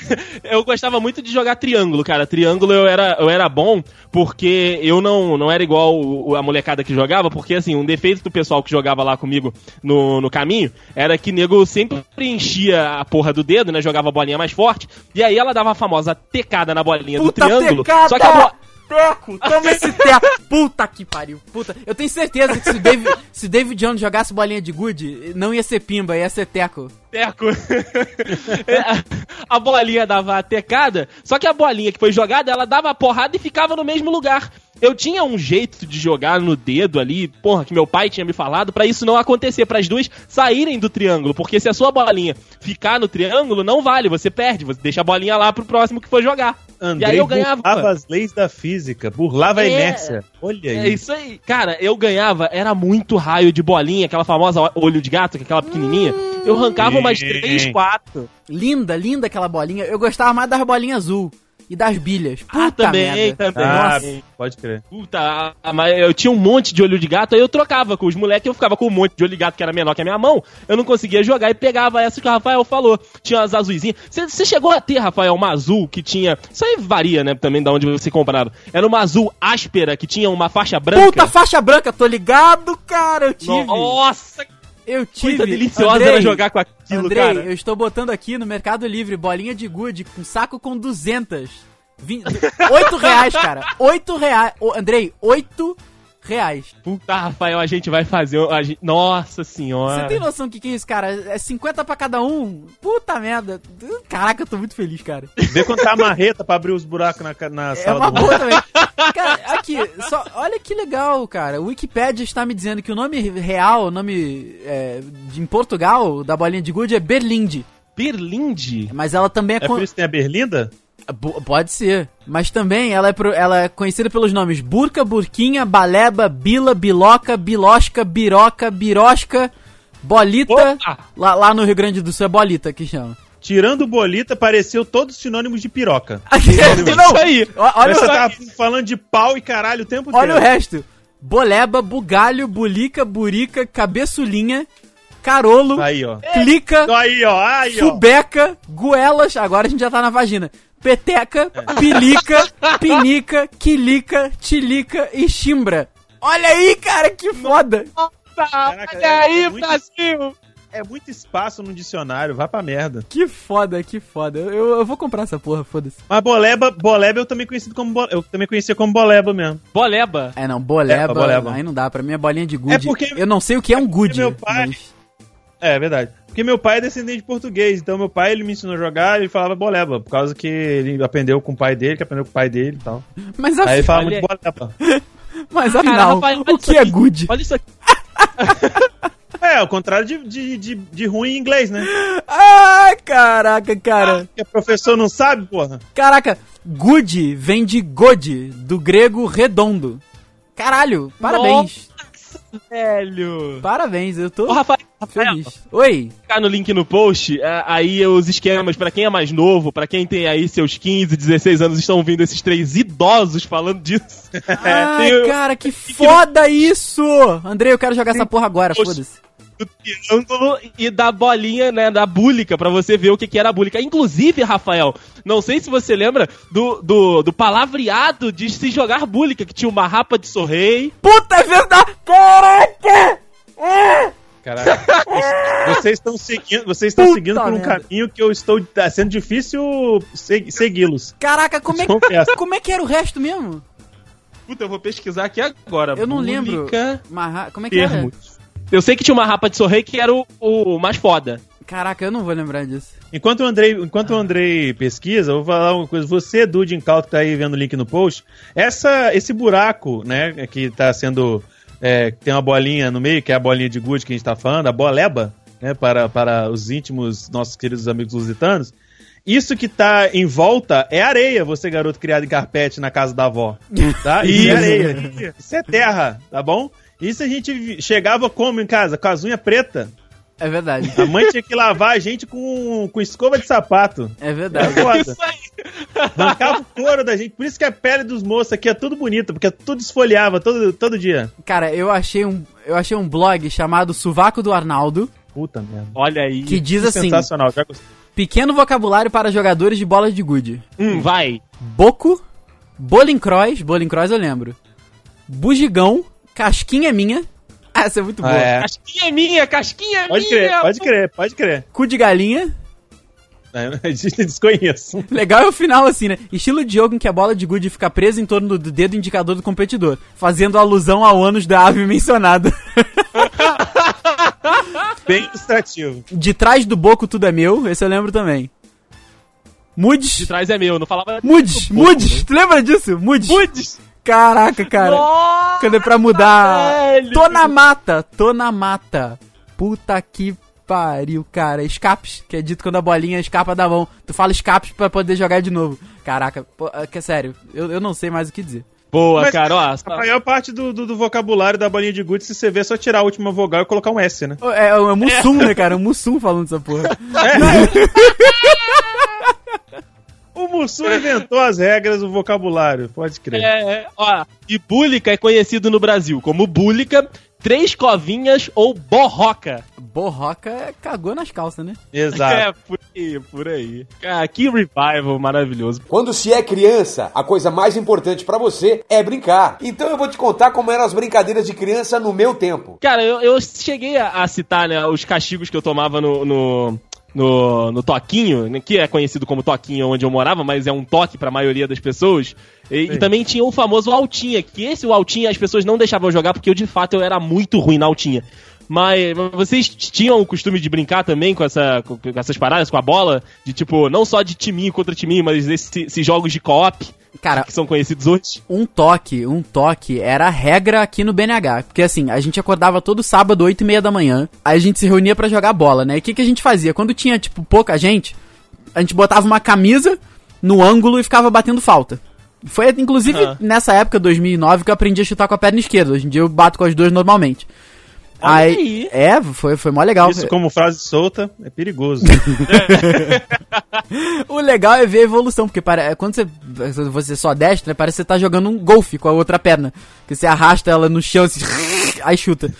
eu gostava muito de jogar triângulo, cara. Triângulo eu era, eu era bom porque eu não, não era igual a molecada que jogava, porque assim, um defeito do pessoal que jogava lá comigo no, no caminho era que nego sempre enchia a porra do dedo, né? Jogava a bolinha mais forte, e aí ela dava a famosa tecada na bolinha do Puta triângulo. tecada! Só que a bo... Teco, toma esse teco. Puta que pariu. Puta, eu tenho certeza que se David, se David Jones jogasse bolinha de good, não ia ser pimba, ia ser teco. Teco. a bolinha dava a tecada, só que a bolinha que foi jogada, ela dava a porrada e ficava no mesmo lugar. Eu tinha um jeito de jogar no dedo ali, porra, que meu pai tinha me falado, pra isso não acontecer, para as duas saírem do triângulo, porque se a sua bolinha ficar no triângulo, não vale, você perde, você deixa a bolinha lá pro próximo que for jogar. Andrei e aí eu ganhava. burlava as leis da física, burlava a É. inércia. Olha É aí. isso aí. Cara, eu ganhava, era muito raio de bolinha, aquela famosa olho de gato, aquela pequenininha. Eu arrancava umas. 3, 4. Linda, linda aquela bolinha. Eu gostava mais das bolinhas azul e das bilhas. Puta Ah, também, merda. também. Ah, Nossa. pode crer. Puta, ah, mas eu tinha um monte de olho de gato, aí eu trocava com os moleques, eu ficava com um monte de olho de gato que era menor que a minha mão, eu não conseguia jogar e pegava essa que o Rafael falou. Tinha umas azuisinhas. Você chegou a ter, Rafael, uma azul que tinha. Isso aí varia, né, também da onde você comprava. Era uma azul áspera que tinha uma faixa branca. Puta faixa branca, tô ligado, cara. Eu tive. Nossa, eu tive. coisa deliciosa Andrei, era jogar com aquilo, Andrei, cara. eu estou botando aqui no Mercado Livre bolinha de good com saco com 200. Vin... 8 reais, cara. 8 reais. Andrei, 8 reais. Puta, Rafael, a gente vai fazer. A gente... Nossa senhora. Você tem noção do que, que é isso, cara? É 50 pra cada um? Puta merda. Caraca, eu tô muito feliz, cara. Vê quanto tá a marreta pra abrir os buracos na, na É sala uma do boa também. Cara, aqui, só, olha que legal, cara. O Wikipedia está me dizendo que o nome real, o nome é, de, em Portugal da bolinha de gude é Berlinde. Berlinde? Mas ela também é, É con- por isso que tem a Berlinda? Pode ser. Mas também ela é, pro- ela é conhecida pelos nomes Burca, Burquinha, Baleba, Bila, Biloca, Bilosca, Biroca, Birosca, Bolita. Lá, lá no Rio Grande do Sul é Bolita que chama. Tirando bolita, pareceu todos sinônimos de piroca. Não, Isso aí. Olha, você o, tava falando de pau e caralho o tempo olha o inteiro. resto. Boleba, Bugalho, Bulica, Burica, Cabeçulinha, Carolo, Aí, ó. Clica, Aí, ó. Aí, ó. Fubeca, Goelas, agora a gente já tá na vagina. Peteca, É. Pilica, Pinica, Quilica, Tilica e Chimbra. Olha aí, cara, que foda! Caraca, Olha aí, é muito- Brasil! É muito espaço no dicionário, vai pra merda. Que foda, que foda. Eu, eu- eu vou comprar essa porra, foda-se. Mas boleba, boleba eu também conhecido como bo- eu também conhecia como boleba mesmo. Boleba. É, não, boleba, É, boleba. aí não dá. Pra mim é bolinha de good. É porque- eu não sei o que é um good. meu pai- mas- É, é verdade. Porque meu pai é descendente de português, então meu pai ele me ensinou a jogar e ele falava boleba, por causa que ele aprendeu com o pai dele, que aprendeu com o pai dele e tal. Mas, Aí ele falava muito boleba. mas Cara, afinal, Rafael, olha o que é good? Olha isso aqui. É, ao contrário de, de, de, de ruim em inglês, né? Ah, caraca, cara. O professor não sabe, porra. Caraca, good vem de god, do grego redondo. Caralho, parabéns. Velho. Parabéns, eu tô Ô, Rafael, Rafael, feliz. Oi. ficar no link no post, é, aí os esquemas, pra quem é mais novo, pra quem tem aí seus 15, 16 anos, estão ouvindo esses três idosos falando disso. Ai, tem cara, que foda isso! Andrei, eu quero jogar essa porra agora, foda-se. Do triângulo e da bolinha, né, da búlica, pra você ver o que, que era a búlica. Inclusive, Rafael, não sei se você lembra do, do, do palavreado de se jogar búlica, que tinha uma rapa de sorrei. Puta, é verdade! Caraca! Caraca. vocês estão seguindo, vocês estão Puta seguindo por um merda. caminho que eu estou tá sendo difícil se- segui-los. Caraca, como é, que, como é que era o resto mesmo? Puta, eu vou pesquisar aqui agora. Eu não lembro. Búlica, Marra... Como é que era? Eu sei que tinha uma rapa de sorrei que era o, o mais foda. Caraca, eu não vou lembrar disso. Enquanto o Andrei, enquanto o Andrei pesquisa, eu vou falar uma coisa. Você, Edu de Incauto, que tá aí vendo o link no post, essa, esse buraco, né, que tá sendo. É, que tem uma bolinha no meio, que é a bolinha de gude que a gente tá falando, a boleba, né, para, para os íntimos, nossos queridos amigos lusitanos. Isso que tá em volta é areia, você, garoto criado em carpete na casa da avó. Tá? Isso é areia. Isso é terra, tá bom? Isso a gente chegava como em casa? Com as unhas pretas. É verdade. A mãe tinha que lavar a gente com, com escova de sapato. É verdade. Foda. Bancava o couro da gente. Por isso que a pele dos moços aqui é tudo bonita, porque tudo esfoliava todo, todo dia. Cara, eu achei um, eu achei um blog chamado Suvaco do Arnaldo, Puta merda. Olha aí. que diz assim: Sensacional, já gostei. pequeno vocabulário para jogadores de bola de gude. Hum, vai. Boco, Bolincross, Bolincross eu lembro. Bugigão, Casquinha Minha. Ah, essa é muito boa. Ah, é. Casquinha é minha, casquinha é Pode minha. crer, pode crer, pode crer. Cu de galinha. Desconheço. Legal é o final assim, né? Estilo de jogo em que a bola de gude fica presa em torno do dedo indicador do competidor, fazendo alusão ao ânus da ave mencionada. Bem ilustrativo. De trás do boco tudo é meu, esse eu lembro também. De Mudes. trás é meu, não falava. Mudes, Mudes, né? tu lembra disso? Mudes. Mudes. Caraca, cara. Nossa, Cadê pra mudar? velho. Tô na mata, tô na mata. Puta que pariu, cara. Escapes, que é dito quando a bolinha escapa da mão. Tu fala escapes pra poder jogar de novo. Caraca, pô, é que é sério, eu, eu não sei mais o que dizer. Boa, Mas- cara, ó. A maior parte do, do, do vocabulário da bolinha de gude, se você vê, é só tirar a última vogal e colocar um S, né? É, é o Mussum, né, cara? O Mussum falando essa porra. O Mussum inventou as regras do vocabulário, pode crer. É, é, ó, e búlica é conhecido no Brasil como búlica, três covinhas ou borroca. Borroca cagou nas calças, né? Exato. É, por aí, por aí. Cara, que revival maravilhoso. Quando se é criança, a coisa mais importante pra você é brincar. Então eu vou te contar como eram as brincadeiras de criança no meu tempo. Cara, eu, eu cheguei a, a citar, né, os castigos que eu tomava no... no... No, no Toquinho, né, que é conhecido como Toquinho onde eu morava, mas é um toque pra maioria das pessoas. E, e também tinha o famoso Altinha, que esse o Altinha as pessoas não deixavam eu jogar porque eu de fato eu era muito ruim na Altinha. Mas vocês tinham o costume de brincar também com, essa, com essas paradas, com a bola? De tipo, não só de timinho contra timinho, mas esse- esses jogos de co-op Cara, que são conhecidos hoje? um toque, um toque era a regra aqui no BNH. Porque assim, a gente acordava todo sábado, 8 e meia da manhã. Aí a gente se reunia pra jogar bola, né? E o que, que a gente fazia? Quando tinha, tipo, pouca gente, a gente botava uma camisa no ângulo e ficava batendo falta. Foi, inclusive, Aham. nessa época, 2009, que eu aprendi a chutar com a perna esquerda. Hoje em dia eu bato com as duas normalmente. Olha aí. É, foi, foi mó legal. Isso como frase solta é perigoso. O legal é ver a evolução, porque para, quando você, você só destra, parece que você tá jogando um golfe com a outra perna. Que você arrasta ela no chão, assim, aí chuta.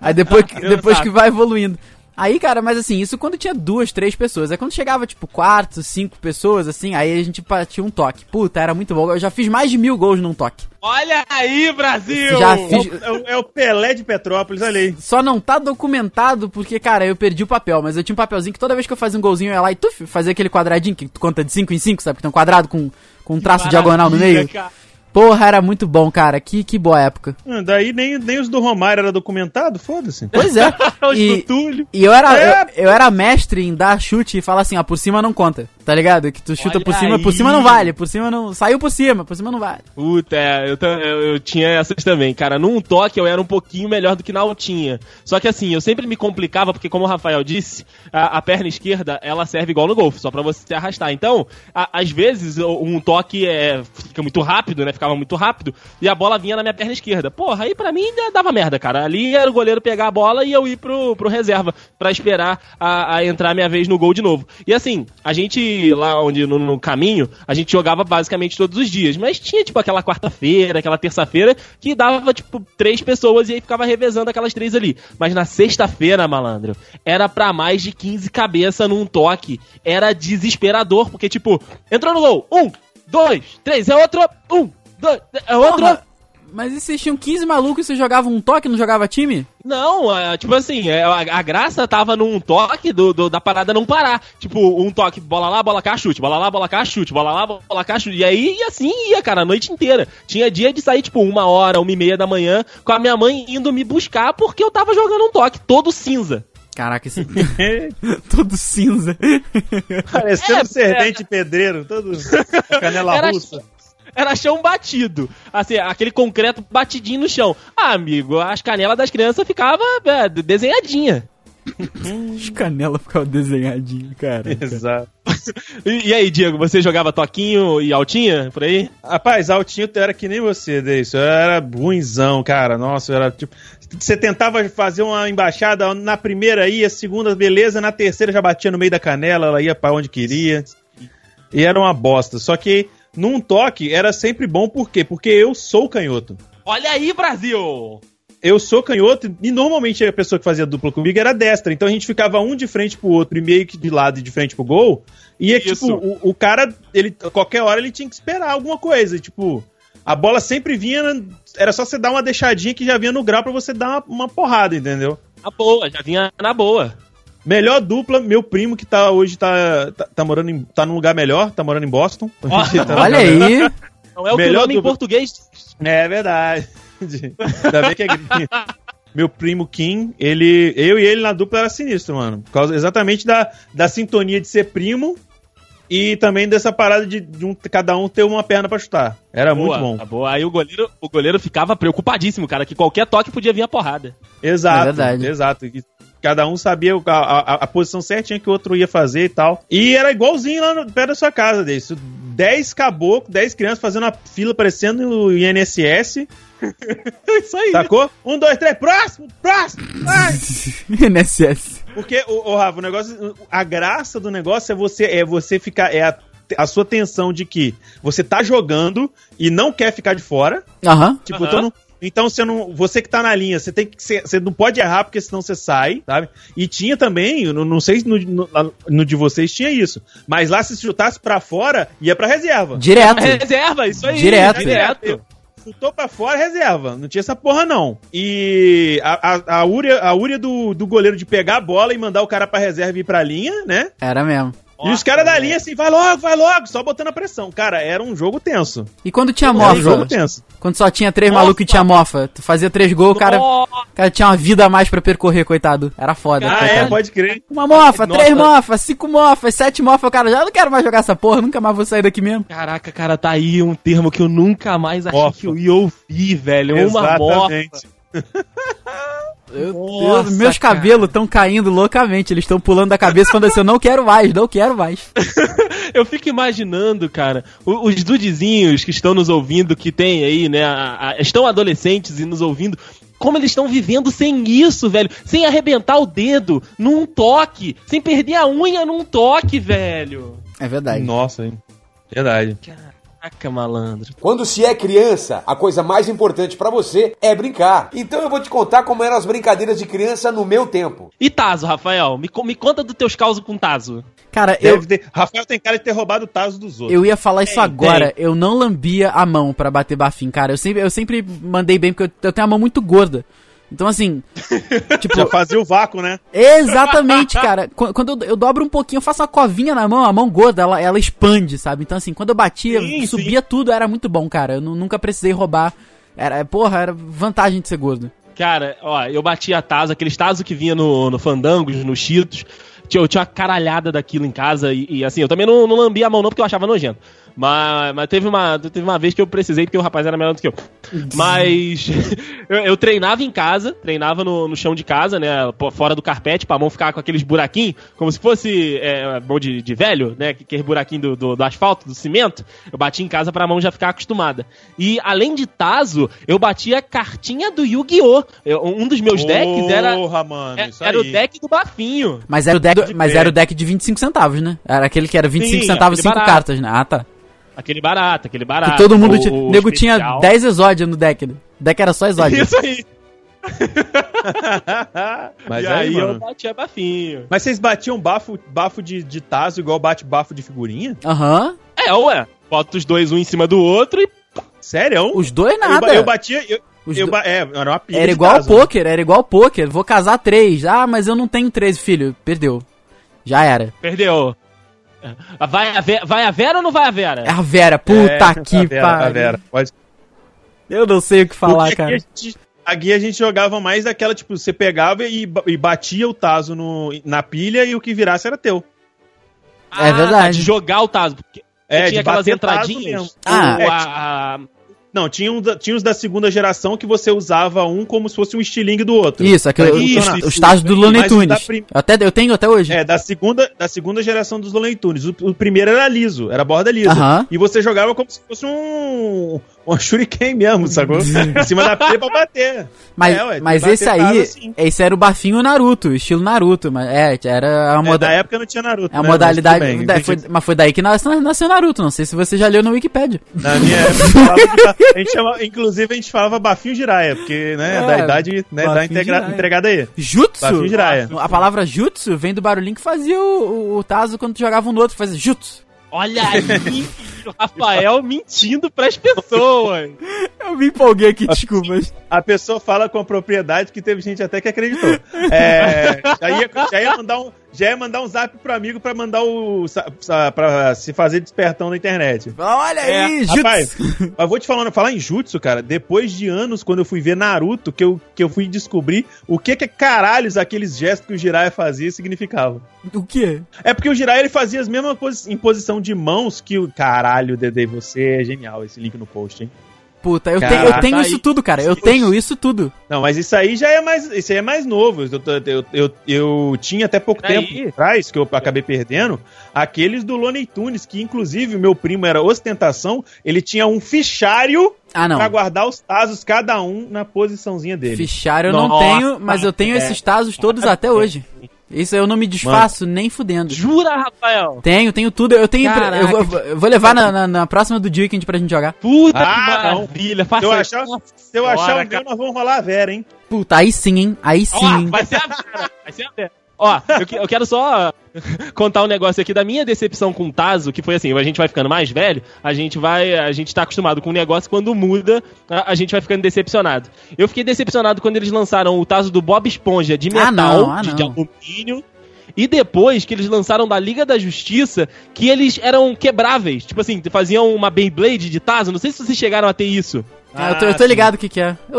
Aí depois, que- depois que vai evoluindo. Aí, cara, mas assim, isso quando tinha duas, três pessoas. Aí quando chegava, tipo, quatro, cinco pessoas, assim, aí a gente batia um toque. Puta, era muito bom. Eu já fiz mais de mil gols num toque. Olha aí, Brasil! Já É fiz. o, é o- é o Pelé de Petrópolis, olha aí. Só não tá documentado porque, cara, eu perdi o papel, mas eu tinha um papelzinho que toda vez que eu fazia um golzinho eu ia lá e tuf, fazia aquele quadradinho que tu conta de 5 em 5, sabe? Que tem um quadrado com, com um traço diagonal no meio. cara. Porra, era muito bom, cara. Que, que boa época. Hum, Daí nem, nem os do Romário era documentado, foda-se. Pois é. Os do e, Túlio. e eu era, É. eu, eu era mestre em dar chute e falar assim, ó, por cima não conta. Tá ligado? Que tu chuta Olha por cima, por aí. cima não vale, por cima não. Saiu por cima, por cima não vale. Puta, é, eu, eu, eu tinha essas também, cara. Num toque eu era um pouquinho melhor do que na altinha. Só que assim, eu sempre me complicava, porque como o Rafael disse, a, a perna esquerda, ela serve igual no golfe, só pra você se arrastar. Então, a- às vezes, um toque é, fica muito rápido, né? Ficava muito rápido, e a bola vinha na minha perna esquerda. Porra, aí pra mim dava merda, cara. Ali era o goleiro pegar a bola e eu ir pro, pro reserva, pra esperar a, a entrar a minha vez no gol de novo. E assim, a gente, lá onde no, no caminho, a gente jogava basicamente todos os dias, mas tinha tipo aquela quarta-feira, aquela terça-feira, que dava tipo três pessoas e aí ficava revezando aquelas três ali. Mas na sexta-feira, malandro, era pra mais de 15 cabeças num toque. Era desesperador, porque tipo, entrou no gol, um, dois, três, é outro, um, dois, é outro. Porra, mas e vocês tinham 15 malucos e você jogava um toque não jogava time? Não, é, tipo assim, é, a, a graça tava num toque do, do- da parada não parar. Tipo, um toque, bola lá, bola cá, chute, bola lá, bola cá, chute, bola lá, bola cá, chute. E aí, e assim ia, cara, a noite inteira. Tinha dia de sair, tipo, uma hora, uma e meia da manhã, com a minha mãe indo me buscar porque eu tava jogando um toque todo cinza. Caraca, esse. todo cinza. Parecendo É, servente pedreiro, todo canela Era russa. Era chão batido. Assim, aquele concreto batidinho no chão. Ah, amigo, as canelas das crianças ficavam é, desenhadinha. As canelas ficavam desenhadinhas, cara. Exato. E, e aí, Diego, você jogava toquinho e altinha por aí? Rapaz, altinho tu era que nem você, Deison. Eu era ruimzão, cara. Nossa, eu era tipo. Você tentava fazer uma embaixada na primeira ia, segunda, beleza, na terceira já batia no meio da canela, ela ia pra onde queria. E era uma bosta. Só que num toque era sempre bom, por quê? Porque eu sou canhoto. Olha aí, Brasil! Eu sou canhoto e normalmente a pessoa que fazia dupla comigo era destra. Então a gente ficava um de frente pro outro e meio que de lado e de frente pro gol. E é Isso. tipo, o, o cara, ele, qualquer hora ele tinha que esperar alguma coisa. e, Tipo, a bola sempre vinha, era só você dar uma deixadinha que já vinha no grau pra você dar uma, uma porrada, entendeu? Na boa, já vinha na boa. Melhor dupla, meu primo que tá hoje tá, tá, tá morando em, tá num lugar melhor, tá morando em Boston. Ó, Tá Olha lugar melhor. aí. Não é o Melhor nome em português. É verdade. Ainda bem que é gringo. Meu primo Kim, ele, eu e ele na dupla era sinistro, mano. Por causa exatamente da, da sintonia de ser primo e também dessa parada de, de um- cada um ter uma perna pra chutar. Era Boa, muito bom. tá boa. Aí o goleiro, o goleiro ficava preocupadíssimo, cara, que qualquer toque podia vir a porrada. Exato, É verdade. exato. E cada um sabia a, a- a posição certinha que o outro ia fazer e tal. E era igualzinho lá no, perto da sua casa, desse. 10 caboclos, 10 crianças fazendo uma fila parecendo o INSS. Isso aí. Sacou? Um, dois, três, próximo, próximo! Vai! NSS. Porque, o, Rafa, o negócio. A graça do negócio é você, é você ficar. É a, a sua tensão de que você tá jogando e não quer ficar de fora. Aham. Tipo, Aham. então, não- então você não. Você que tá na linha, você tem que. Você não pode errar, porque senão você sai, sabe? E tinha também, não, não sei se no, no, no de vocês tinha isso. Mas lá, se chutasse pra fora, ia pra reserva. Direto. Reserva, isso aí. Direto. Direto. Chutou pra fora, reserva. Não tinha essa porra, não. E a, a, a úria, a úria do, do goleiro de pegar a bola e mandar o cara pra reserva e ir pra linha, né? Era mesmo. E os caras da linha assim, vai logo, vai logo, só botando a pressão. Cara, era um jogo tenso. E quando tinha Era um jogo mofa? tenso. Quando só tinha três Nossa. malucos e tinha mofa? Tu fazia três gols, o cara, cara tinha uma vida a mais pra percorrer, coitado. Era foda. Ah, é, pode crer. Uma mofa, Nossa. três mofas, cinco mofas, sete mofas, o cara já não quero mais jogar essa porra, nunca mais vou sair daqui mesmo. Caraca, cara, tá aí um termo que eu nunca mais achei Mofa. que eu ia ouvir, velho. Uma mofa. Exatamente. Eu, Nossa, eu- meus cara. cabelos estão caindo loucamente, eles estão pulando da cabeça quando assim, eu não quero mais, não quero mais. Eu fico imaginando, cara, os dudezinhos que estão nos ouvindo, que tem aí, né, a- a- estão adolescentes e nos ouvindo, como eles estão vivendo sem isso, velho, sem arrebentar o dedo num toque, sem perder a unha num toque, velho. É verdade. Nossa, hein? Verdade. Caraca, malandro. Quando se é criança, a coisa mais importante pra você é brincar. Então eu vou te contar como eram as brincadeiras de criança no meu tempo. E Tazo, Rafael? Me, me conta dos teus causos com Tazo. Cara, eu, Deve ter- Rafael tem cara de ter roubado o taso dos outros. eu ia falar isso Tem, agora, eu não lambia a mão pra bater bafim, cara. Eu sempre, eu sempre mandei bem, porque eu, eu tenho a mão muito gorda. Então, assim, tipo, Já fazia o vácuo, né? Exatamente, cara. Qu- Quando eu, eu dobro um pouquinho, eu faço uma covinha na mão, a mão gorda, ela, ela expande, sabe? Então, assim, quando eu batia, Sim, subia tudo, era muito bom, cara. Eu nu- nunca precisei roubar. Era, porra, era vantagem de ser gordo. Cara, ó, eu bati a Tazo, aqueles Tazo que vinha no, no Fandangos, no Cheetos. Tinha, eu tinha uma caralhada daquilo em casa e, e, assim, eu também não, não lambia a mão não porque eu achava nojento. Mas, mas teve, uma, teve uma vez que eu precisei porque o rapaz era melhor do que eu. Mas eu, eu treinava em casa, treinava no, no chão de casa, né, fora do carpete, pra mão ficar com aqueles buraquinhos, como se fosse é, mão de, de velho, né, aquele buraquinho do, do, do asfalto, do cimento. Eu bati em casa pra mão já ficar acostumada. E além de Tazo, eu bati a cartinha do Yu-Gi-Oh! Um dos meus decks era, Porra, mano, é- isso era o deck do Bafinho. Mas era o deck, mas era o deck de 25 centavos, né? Era aquele que era 25 Sim, centavos, aquele 5 barato. cartas, né? Ah, tá. Aquele barato, aquele barato. Que todo mundo O- tinha. o O nego tinha especial. 10 exódias no deck. né? O deck era só exódia. Isso aí. Mas e aí, aí, mano. eu batia Bafinho. Mas vocês batiam bafo, bafo de, de taso igual bate bafo de figurinha? Aham. É, ué. Bota os dois um em cima do outro e. Sério? Os dois Eu, nada. ba- eu batia. Eu, Os eu do- é, era uma pilha Era igual ao tazo, né? poker, era igual ao poker. Vou casar três. Ah, mas eu não tenho três, filho. Perdeu. Já era. Perdeu. Vai a, Vera, vai a Vera ou não vai a Vera? É a Vera, puta É, que pariu. a Vera. Pode... Eu não sei o que falar, Porque cara. A gente, Aqui a gente jogava mais daquela, tipo, você pegava e, e batia o taso no, na pilha e o que virasse era teu. É verdade. tá, de jogar o Tazo. Porque É, tinha de aquelas bater tazo mesmo. entradinhas. Ah. o- a- a- Não, tinha, um da- tinha os da segunda geração que você usava um como se fosse um estilingue do outro. Isso, aquele, Isso, os, isso, os tazos do isso. Looney o Tunes. prim- Até, eu tenho até hoje. É, da segunda, da segunda geração dos Looney Tunes. O, o primeiro era liso, era borda lisa. Aham. E você jogava como se fosse um. Um shuriken mesmo, sacou? em cima da pilha pra bater. Mas, É, ué, mas bater esse aí, assim. esse era o bafinho Naruto, estilo Naruto. Mas é, era a, É, moda, da época não tinha Naruto. é a né? modalidade. Mas, bem, foi- mas foi daí que nas- nasceu Naruto. Não sei se você já leu no Wikipedia. Na minha época, a gente chamava, inclusive a gente falava bafinho Jiraya, porque, né, É, da idade, né, da integra, Jiraiya. entregada aí. Jutsu? Bafinho Jiraiya. A palavra jutsu vem do barulhinho que fazia o, o, o Tazo quando tu jogava um no outro, fazia jutsu. Olha aí, Rafael mentindo pras pessoas. Eu me empolguei aqui, desculpa. A pessoa fala com a propriedade que teve gente até que acreditou. É, já, ia, já ia mandar um, já ia mandar um zap pro amigo pra mandar o. pra se fazer despertão na internet. Olha É, aí, jutsu. Rapaz, mas vou te falando, falar em jutsu, cara, depois de anos, quando eu fui ver Naruto, que eu, que eu fui descobrir o que que caralhos aqueles gestos que o Jiraiya fazia significavam. O quê? É porque o Jiraiya ele fazia as mesmas posi em posição de mãos que o. Caralho, Dede, você é genial. Esse link no post, hein? Puta, eu, Caraca, tenho, eu tenho tá isso aí. tudo, cara. Eu tenho isso tudo. Não, mas isso aí já é mais. Isso aí é mais novo. Eu, eu, eu, eu, eu tinha até pouco Aí. tempo atrás, que eu acabei perdendo, aqueles do Looney Tunes, que inclusive o meu primo era ostentação, ele tinha um fichário Ah, não. pra guardar os tazos, cada um na posiçãozinha dele. Fichário eu não Nossa, tenho, mas eu tenho é. esses Tazos todos até hoje. Isso eu não me desfaço nem fudendo. Jura, Rafael? Tenho, tenho tudo. Eu tenho. Caraca. Eu vou, eu vou levar na, na, na próxima do Weekend pra gente jogar. Puta Ah, maravilha. Faça eu achar, se eu achar um meu, nós vamos rolar a Vera, hein? Puta, aí sim, hein? Aí sim. Ó, hein? vai ser a Vera. Vai ser a Vera. Ó, eu, eu quero só contar um negócio aqui da minha decepção com o Tazo, que foi assim, a gente vai ficando mais velho, a gente vai, a gente tá acostumado com um negócio, quando muda, a, a gente vai ficando decepcionado. Eu fiquei decepcionado quando eles lançaram o Tazo do Bob Esponja de metal, Ah, não, ah, de, de alumínio, e depois que eles lançaram da Liga da Justiça, que eles eram quebráveis, tipo assim, faziam uma Beyblade de Tazo, não sei se vocês chegaram a ter isso. Ah, eu, tô, eu tô ligado o que que é. O-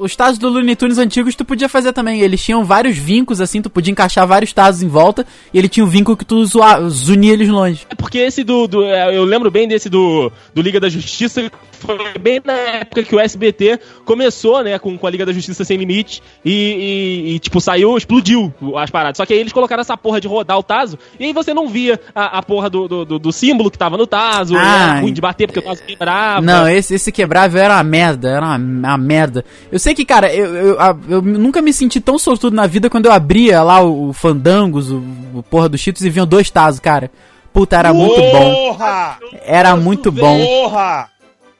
o- os Tazos do Looney Tunes antigos tu podia fazer também. Eles tinham vários vincos, assim, tu podia encaixar vários Tazos em volta. E ele tinha um vinco que tu zoa, zunia eles longe. É porque esse do, do- é, Eu lembro bem desse do, do Liga da Justiça. Foi bem na época que o SBT começou, né, com, com a Liga da Justiça Sem Limite. E, e- e, tipo, saiu, explodiu as paradas. Só que aí eles colocaram essa porra de rodar o Tazo. E aí você não via a, a porra do, do, do- do símbolo que tava no Tazo. Ah, ruim de bater porque o Tazo quebrava. Não, esse, esse quebrável era uma merda, era uma, uma merda. Eu sei que, cara, eu, eu, a- eu nunca me senti tão sortudo na vida quando eu abria lá o, o Fandangos, o, o porra dos Cheetos e vinham dois Tazos, cara. Puta, era muito bom. Porra! Era muito bom. Porra!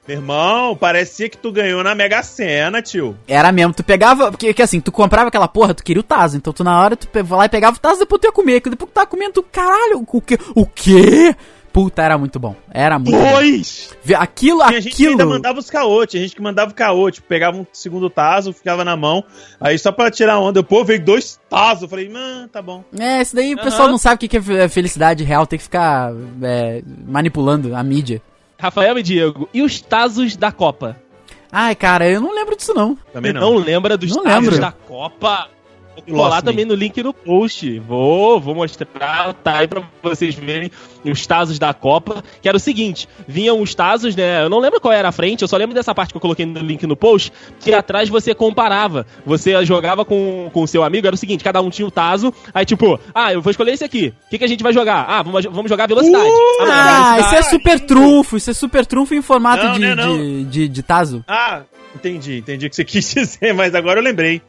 Meu irmão, parecia que tu ganhou na Mega Sena, tio. Era mesmo, tu pegava, porque que assim, tu comprava aquela porra, tu queria o Tazo, então tu na hora tu vai lá e pegava o Tazo, depois tu ia comer, que depois que tu tava comendo, tu, caralho, o que? O quê? Puta, era muito bom, era muito bom. Dois! Vê, Aquilo, Tinha gente que ainda aquilo, mandava os caô, tinha gente que mandava o caô, tipo, pegava um segundo taso, ficava na mão, aí só pra tirar onda, eu, pô, veio dois tazos, falei, mano, tá bom. é, isso daí o pessoal não sabe o que é fe- felicidade real, tem que ficar é, manipulando a mídia. Rafael e Diego, e os Tazos da Copa? Ai, cara, eu não lembro disso não. Também não. não lembra dos Não Tazos lembro. da Copa? Colar também no link no post. Vou, vou mostrar, tá aí pra vocês verem os Tazos da Copa. Que era o seguinte: vinham os Tazos, né? Eu não lembro qual era a frente, eu só lembro dessa parte que eu coloquei no link no post. Que atrás você comparava. Você jogava com o seu amigo, era o seguinte: cada um tinha o Tazo. Aí, tipo, ah, eu vou escolher esse aqui. O que, que a gente vai jogar? Ah, vamos, vamos jogar velocidade. Uh, jogar Ah, isso é super trunfo, isso é super trunfo em formato Não, de, né, não. de, de, de Tazo. Ah, entendi, entendi o que você quis dizer, mas agora eu lembrei.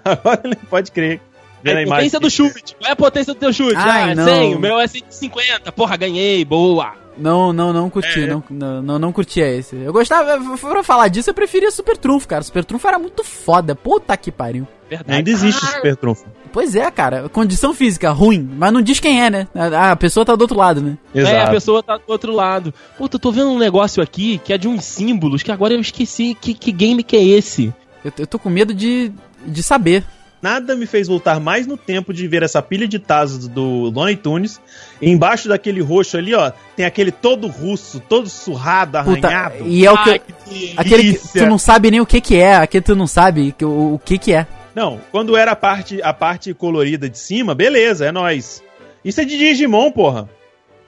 Agora eu lem- pode crer. Vendo a A imagem. potência do chute. Qual é a potência do teu chute? Ai, ah, não. 100. O meu é 150. Porra, ganhei. Boa. Não, não, não É. curti, não, não, não, não curtia esse. Eu gostava, pra falar disso, eu preferia Super Trunfo, cara. Super Trunfo era muito foda, puta que pariu. Verdade. Ainda existe o Super Trunfo. Pois é, cara, condição física ruim, mas não diz quem é, né? A, a pessoa tá do outro lado, né? É, a pessoa tá do outro lado. Puta, eu tô vendo um negócio aqui que é de uns símbolos que agora eu esqueci que, que game que é esse. Eu, eu tô com medo de, de saber. nada me fez voltar mais no tempo de ver essa pilha de tazos do Looney Tunes. E embaixo daquele roxo ali, ó, tem aquele todo russo, todo surrado, Puta, arranhado. e é o que. Ai, que Aquele que tu não sabe nem o que que é, aquele tu não sabe que- o, o que que é. Não, quando era a parte, a parte colorida de cima, beleza, é nóis. Isso é de Digimon, porra.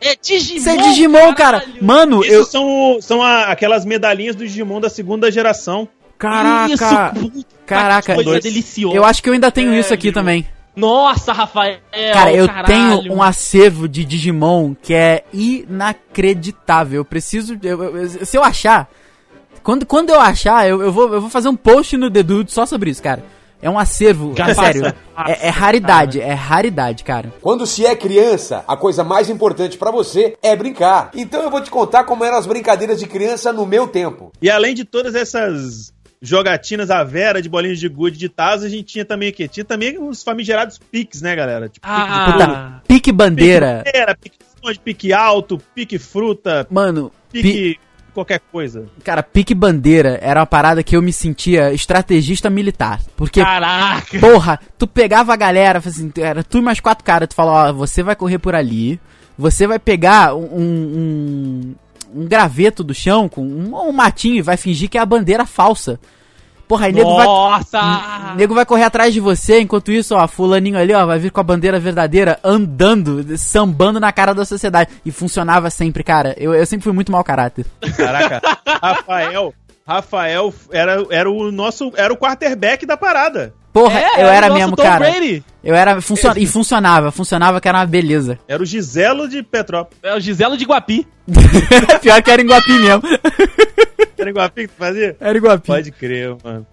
É Digimon, Isso é Digimon, cara. Mano, Isso eu. são, são a- aquelas medalhinhas do Digimon da segunda geração. Caraca! Isso, Caraca, coisa dois. deliciosa. Eu acho que eu ainda tenho isso aqui também. Nossa, Rafael. Cara, eu caralho. tenho um acervo de Digimon que é inacreditável. Eu preciso. eu- eu- eu- se eu achar. Quando, quando eu achar, eu, eu, vou, eu vou fazer um post no The Dude só sobre isso, cara. É um acervo. Já é sério. passa, É, é raridade, é raridade, cara. Quando se é criança, a coisa mais importante pra você é brincar. Então eu vou te contar como eram as brincadeiras de criança no meu tempo. E além de todas essas jogatinas à vera de bolinhas de gude de Tazos, a gente tinha também o quê? Tinha também os famigerados piques, né, galera? Tipo, Ah, Puta, pique bandeira. pique era, pique pique alto, pique fruta, Mano, pi- pique qualquer coisa. cara, pique bandeira era uma parada que eu me sentia estrategista militar. Porque Caraca. Porra, tu pegava a galera, assim, era tu e mais quatro caras, tu falava, ó, você vai correr por ali, você vai pegar um, um, um graveto do chão com um, um matinho e vai fingir que é a bandeira falsa. Porra, aí nego vai, nego vai correr atrás de você, enquanto isso, ó, fulaninho ali, ó, vai vir com a bandeira verdadeira, andando, sambando na cara da sociedade. E funcionava sempre, cara. Eu, eu sempre fui muito mau caráter. Caraca, Rafael, Rafael era, era o nosso, era o quarterback da parada. Porra, É, eu era nosso mesmo, Tom cara. Brady. Eu era, funcion, e funcionava, funcionava que era uma beleza. Era o Giselo de Petrópolis. É o Giselo de Guapi. Pior que era em Guapi mesmo. Era a pique que tu fazia? Era Iguapi. Pode crer, mano.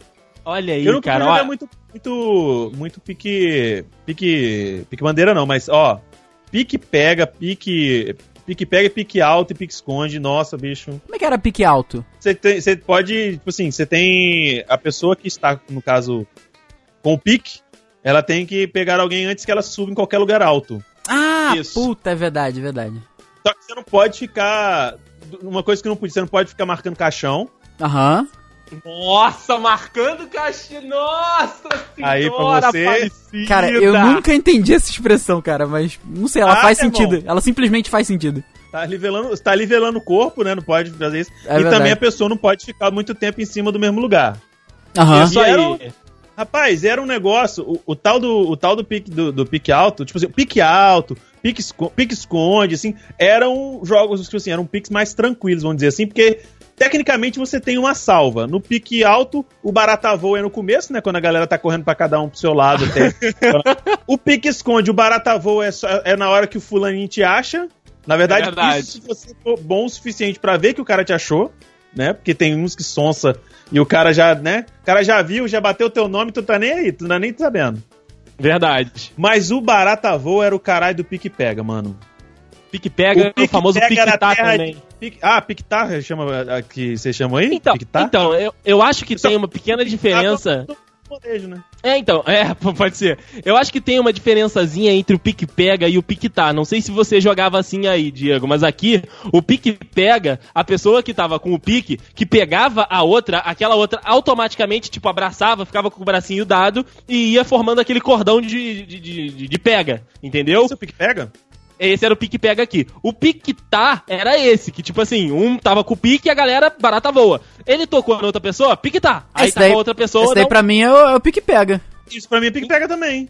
Olha aí, Eu não cara. muito, muito, muito pique, pique, pique bandeira não, mas ó, pique pega, pique, pique pega, e pique alto e pique esconde. Nossa, bicho. Como é que era pique alto? Você tem, você pode, tipo assim, você tem a pessoa que está, no caso, com o pique, ela tem que pegar alguém antes que ela suba em qualquer lugar alto. Ah, Isso. puta, é verdade, é verdade. Só que você não pode ficar, uma coisa que não podia, você não pode ficar marcando caixão. Aham. Nossa, marcando caixa. Nossa Aí, pra senhora você- Aparecida. Cara, eu nunca entendi essa expressão, cara, mas não sei, ela Ah, faz sentido. irmão. Ela simplesmente faz sentido. Tá nivelando, tá nivelando o corpo, né? Não pode fazer isso. É e verdade. também a pessoa não pode ficar muito tempo em cima do mesmo lugar. Aham. Isso E aí. era Rapaz, era um negócio. O, o tal do o tal do pique do, do pique alto, tipo assim, pique alto, pique, esco- pique esconde, assim, eram jogos tipo assim, eram piques mais tranquilos, vamos dizer assim, porque tecnicamente você tem uma salva. No pique alto, o barata voa é no começo, né, quando a galera tá correndo pra cada um pro seu lado. até. o pique esconde, o barata voa é, só- é na hora que o fulaninho te acha. Na verdade, É verdade. isso se você for bom o suficiente pra ver que o cara te achou, né? Porque tem uns que sonsa e o cara já, né? O cara já viu, já bateu teu nome, tu tá nem aí, tu não tá nem sabendo. Verdade. Mas o Barata Voa era o caralho do pique pega, mano. Pique pega, o, famoso pique era tá também. Pique, ah, pique tá, chama, que você chama aí? Então, pique tá? então eu, eu acho que tem uma pequena diferença. Molejo, né? É, então, é, pode ser. Eu acho que tem uma diferençazinha entre o pique pega e o pique tá. Não sei se você jogava assim aí, Diego, mas aqui, o pique pega, a pessoa que tava com o pique, que pegava a outra, aquela outra automaticamente, tipo, abraçava, ficava com o bracinho dado e ia formando aquele cordão de, de, de, de- pega, entendeu? Seu pique pega? Esse era o pique pega aqui. O pique tá era esse, que tipo assim, um tava com o pique e a galera barata voa. Ele tocou na outra pessoa, pique tá. Aí Esse tá com daí- a outra pessoa. Esse daí não. pra mim é o, é o pique pega. Isso pra mim é pique pega também.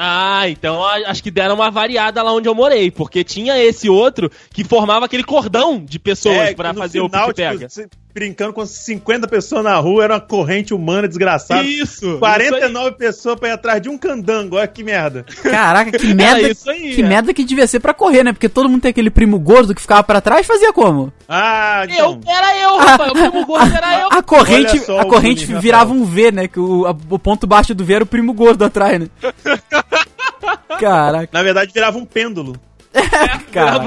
Ah, então acho que deram uma variada lá onde eu morei, porque tinha esse outro que formava aquele cordão de pessoas É, pra no fazer o final, pique pega. tipo, brincando com 50 pessoas na rua, era uma corrente humana desgraçada. Isso! 49 pessoas pra ir atrás de um candango, olha que merda. Caraca, que Era merda. isso aí. Que é. merda que devia ser pra correr, né? Porque todo mundo tem aquele primo gordo que ficava pra trás, fazia como? Ah, Eu, então. era eu, rapaz, o primo gordo era eu. A corrente, a corrente virava um V, né? Que o, a- o ponto baixo do V era o primo gordo atrás, né? Caraca, Na verdade, virava um pêndulo. Cara.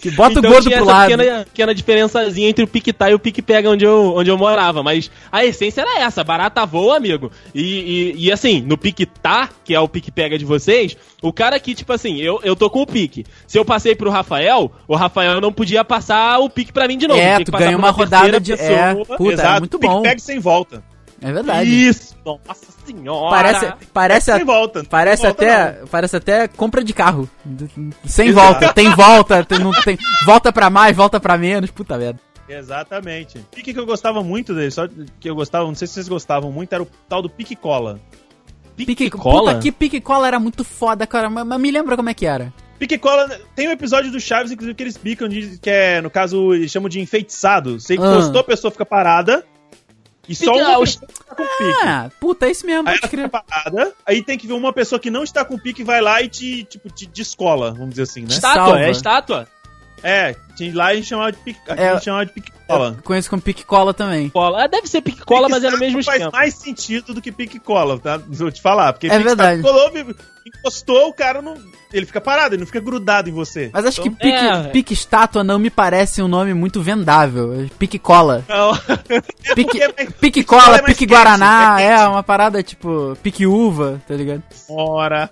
Que bota Então o gordo tinha pro essa lado. Pequena, pequena diferençazinha entre o pique tá e o pique pega onde eu, onde eu morava. Mas a essência era essa, barata voa, amigo. E, e, e, assim, no pique tá, que é o pique pega de vocês, o cara que, tipo assim, eu, eu tô com o pique. Se eu passei pro Rafael, o Rafael não podia passar o pique pra mim de novo. É, tu ganha pra uma rodada de- é. Puta, era muito pique bom. pega sem volta. É verdade. Isso, nossa senhora. Parece, parece, É a- volta. parece volta, até, parece até compra de carro. Sem volta, tem volta, tem, não tem, volta pra mais, volta pra menos, puta merda. Exatamente. O que que eu gostava muito dele, só que eu gostava, não sei se vocês gostavam muito, era o tal do pique cola. Pique cola? Puta que pique cola era muito foda, cara, mas, mas me lembra como é que era. Pique cola, tem um episódio do Chaves, inclusive, que eles picam, de, que é, no caso, eles chamam de enfeitiçado. Você Ah. encostou, a pessoa fica parada, e só uma ah, os- tá com pique. Ah, puta, é isso mesmo, Aí ela fica parada, aí tem que ver uma pessoa que não está com pique vai lá e te, tipo, te descola, vamos dizer assim, né? Estátua, Salva. é estátua. É, tinha- lá a gente chamava de pique, aqui É. a gente chamava de pique cola. Eu conheço como pique cola também. Cola. Ah, deve ser pique cola, mas é no mesmo faz esquema. mais sentido do que pique cola, tá? Vou te falar, porque É pique verdade. colou, encostou, o cara não, ele fica parado, ele não fica grudado em você. Mas acho que Então, pique, é. pique estátua não me parece um nome muito vendável. Pique cola. Não. Pique, é mais- pique cola é pique quente, guaraná, é é, quente. uma parada tipo pique uva, tá ligado? Ora.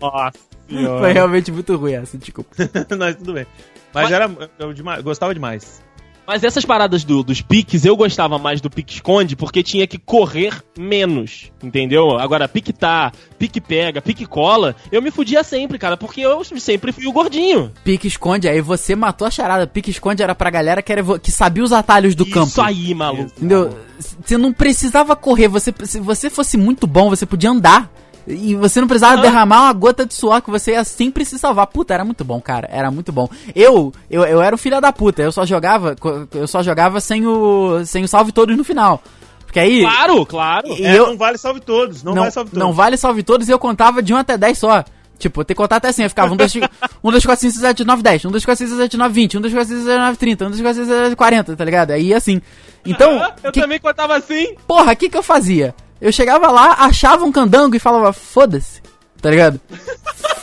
Nossa Foi senhora. realmente muito ruim essa, desculpa. Mas tudo bem. Mas, Mas- era. Eu demais- gostava demais. Mas essas paradas do- dos piques, eu gostava mais do pique esconde porque tinha que correr menos, entendeu? Agora, pique tá, pique pega, pique cola, eu me fudia sempre, cara, porque eu sempre fui o gordinho. Pique esconde, aí você matou a charada. Pique esconde era pra galera que, era, que sabia os atalhos do Isso campo. aí, maluco. Entendeu? Você não precisava correr, você, se você fosse muito bom, você podia andar. E você não precisava Ah. derramar uma gota de suor que você ia sempre se salvar. Puta, era muito bom, cara. Era muito bom. Eu, eu, eu era o filho da puta. Eu só jogava, eu só jogava sem o, sem o salve todos no final. Porque aí. Claro, claro. E É, eu- Não vale salve todos. Não, não, vale salve todos. não vale salve todos e eu contava de 1 até 10 só. Tipo, eu tenho que contar até 100. Eu ficava 1, 2, 1, 2, 4, 5, 6, 7, 9, 10. 1, 2, 4, 5, 6, 7, 9, 20. 1, 2, 4, 5, 6, 7, 9, 30. 1, 2, 4, 5, 6, 7, 40, tá ligado? Aí assim. Então, eu que, também contava assim. porra, o que que eu fazia? Eu chegava lá, achava um candango e falava, foda-se, tá ligado?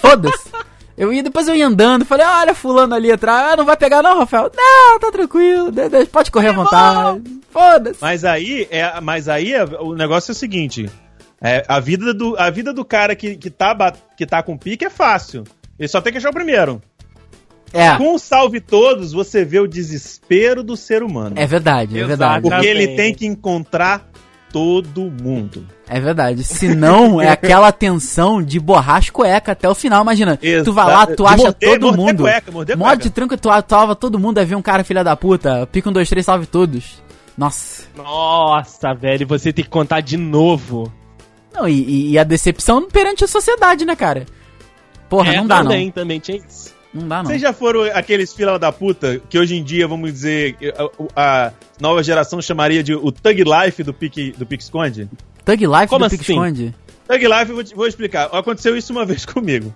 Foda-se. Eu ia, depois eu ia andando, falei, olha fulano ali atrás, ah, não vai pegar não, Rafael? Não, tá tranquilo, de- de- pode correr à vontade. Foda-se. Mas aí, é, mas aí é- o negócio é o seguinte: é, a, vida do, a vida do cara que, que, tá, que tá com pique é fácil. Ele só tem que achar o primeiro. É, Com o salve todos, você vê o desespero do ser humano. é verdade, é verdade. porque ele tem que encontrar todo mundo. É verdade. Se não, é aquela tensão de borrar as cuecas até o final. Imagina, tu Exato. vai lá, tu De acha morder- todo morder mundo. cueca, morder Morde cueca. tranco, tu salva todo mundo, aí vem um cara filha da puta, pica um, dois, três, salve todos. Nossa. Nossa, velho, você tem que contar de novo. Não, e, e- a decepção perante a sociedade, né, cara? Porra, É, não dá também, não. também tinha isso. Não dá não. Vocês já foram aqueles fila da puta que hoje em dia, vamos dizer, a, a nova geração chamaria de o Thug Life do Pique, do Pique Esconde? Thug Life Como do Pique assim? Esconde? Thug Life, eu vou, te- vou explicar. Aconteceu isso uma vez comigo.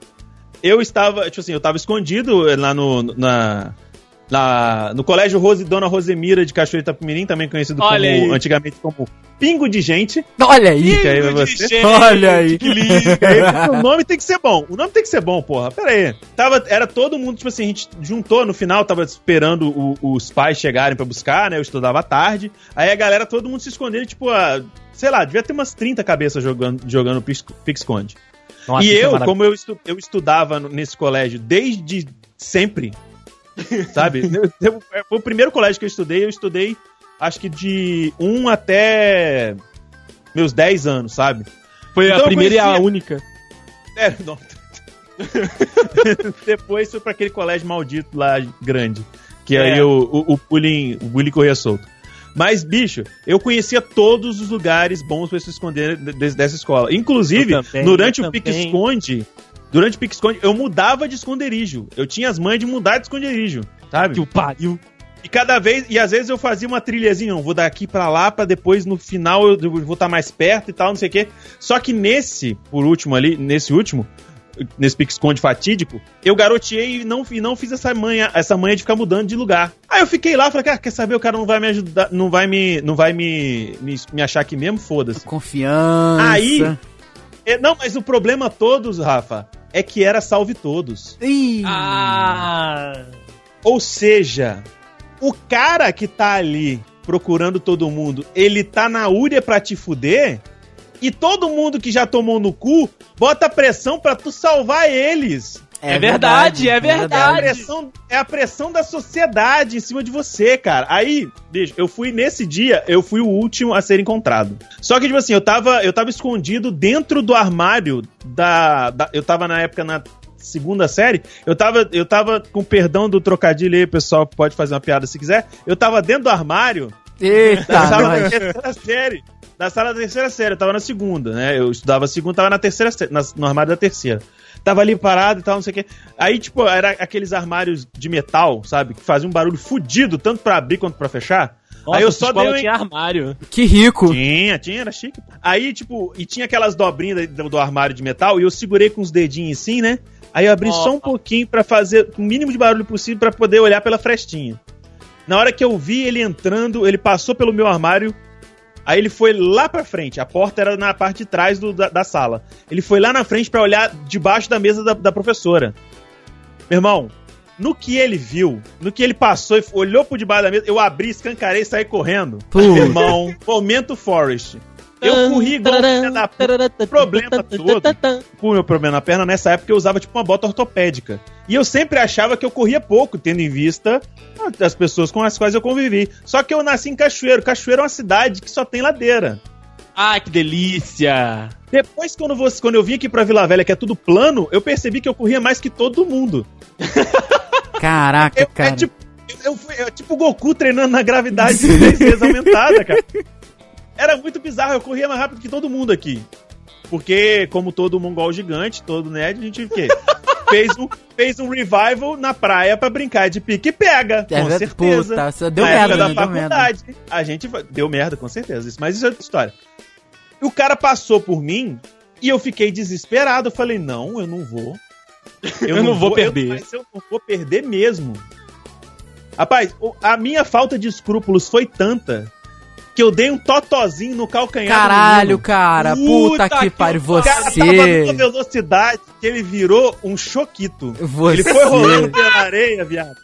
Eu estava, tipo assim, eu estava escondido lá no, na, na- no colégio Rose, Dona Rosemira de Cachoeira Itapemirim, também conhecido Olha como, aí. antigamente como Pingo de Gente. Olha aí. Aí Pingo de você. gente, Olha aí. Que lindo. Fica aí, o nome tem que ser bom. O nome tem que ser bom, porra. Pera aí. Tava, era todo mundo, tipo assim, a gente juntou no final, tava esperando o- os pais chegarem pra buscar, né? Eu estudava à tarde. Aí a galera, todo mundo se escondendo, tipo, a, sei lá, devia ter umas 30 cabeças jogando, jogando Pique-Esconde. Nossa, e é eu, como eu, estu- eu estudava nesse colégio desde sempre, sabe? Eu- eu- foi o primeiro colégio que eu estudei, eu estudei acho que de 1 até meus 10 anos, sabe? Foi Então a primeira e a conhecia- única. É, não. Depois foi pra aquele colégio maldito lá grande. Que aí É. o, o, o bullying, o bullying corria solto. Mas, bicho, eu conhecia todos os lugares bons pra se esconder de- de- dessa escola. Inclusive, também, durante o pique-esconde, durante o pique-esconde, eu mudava de esconderijo. Eu tinha as manhas de mudar de esconderijo, sabe? Que o pariu. E cada vez, e às vezes eu fazia uma trilhazinha, não, vou daqui pra lá pra depois no final eu, eu vou estar mais perto e tal, não sei o quê. Só que nesse, por último ali, nesse último, nesse pique esconde fatídico, eu garoteei e não, e não fiz essa manha, essa manha de ficar mudando de lugar. Aí eu fiquei lá, falei, cara, quer saber, o cara não vai me ajudar, não vai me, não vai me, me, me achar aqui mesmo, foda-se. Confiança. Aí- É, não, mas o problema todos, Rafa, é que era salve todos. Ih. Ah. Ou seja, o cara que tá ali procurando todo mundo, ele tá na úria pra te fuder, e todo mundo que já tomou no cu bota pressão pra tu salvar eles. É verdade, é É a, verdade. pressão, é a pressão da sociedade em cima de você, cara. Aí, bicho, eu fui nesse dia, eu fui o último a ser encontrado. Só que, tipo assim, eu tava, eu tava escondido dentro do armário da, da- Eu tava na época na segunda série. Eu tava, eu tava, com perdão do trocadilho aí, pessoal pode fazer uma piada se quiser. Eu tava dentro do armário Eita, da sala da terceira série. Da sala da terceira série, eu tava na segunda, né? Eu estudava a segunda, tava na terceira na- no armário da terceira. Tava ali parado e tal, não sei o quê. Aí, tipo, era aqueles armários de metal, sabe? Que faziam um barulho fudido, tanto pra abrir quanto pra fechar. Nossa, aí eu só dei um- tinha armário. Que rico. Tinha, tinha, era chique. Aí, tipo, e tinha aquelas dobrinhas do, do armário de metal e eu segurei com os dedinhos assim, né? Aí eu abri só um pouquinho pra fazer o mínimo de barulho possível pra poder olhar pela frestinha. Na hora que eu vi ele entrando, ele passou pelo meu armário. Aí ele foi lá pra frente. A porta era na parte de trás do- da, da sala. Ele foi lá na frente pra olhar debaixo da mesa da, da professora. Meu irmão, no que ele viu, no que ele passou e olhou por debaixo da mesa, eu abri, escancarei e saí correndo. Meu irmão, momento Forrest. Eu corri igual da puta. Problema todo, o meu problema na perna, nessa época eu usava tipo uma bota ortopédica. E eu sempre achava que eu corria pouco, tendo em vista as pessoas com as quais eu convivi. Só que eu nasci em Cachoeiro. Cachoeiro é uma cidade que só tem ladeira. Ai, que delícia. Depois, quando, você, quando eu vim aqui pra Vila Velha, que é tudo plano, eu percebi que eu corria mais que todo mundo. Caraca, Eu, cara. É tipo, eu, eu fui, é tipo o Goku treinando na gravidade três vezes aumentada, cara. Era muito bizarro, eu corria mais rápido que todo mundo aqui. Porque, como todo mongol gigante, todo nerd, a gente o quê? Fez, um, fez um revival na praia pra brincar de pique e pega, É com certeza. Puta, deu na merda, época né? da Deu merda. faculdade. A gente deu merda, com certeza. Isso, mas isso é outra história. E o cara passou por mim e eu fiquei desesperado. Eu falei, não, eu não vou. Eu não vou perder. Eu, mas eu não vou perder mesmo. Rapaz, a minha falta de escrúpulos foi tanta que eu dei um totozinho no calcanhar Caralho, cara. Puta, que que pariu. O cara tava numa Você. velocidade que ele virou um choquito. Você. Ele foi rolando pela areia, viado.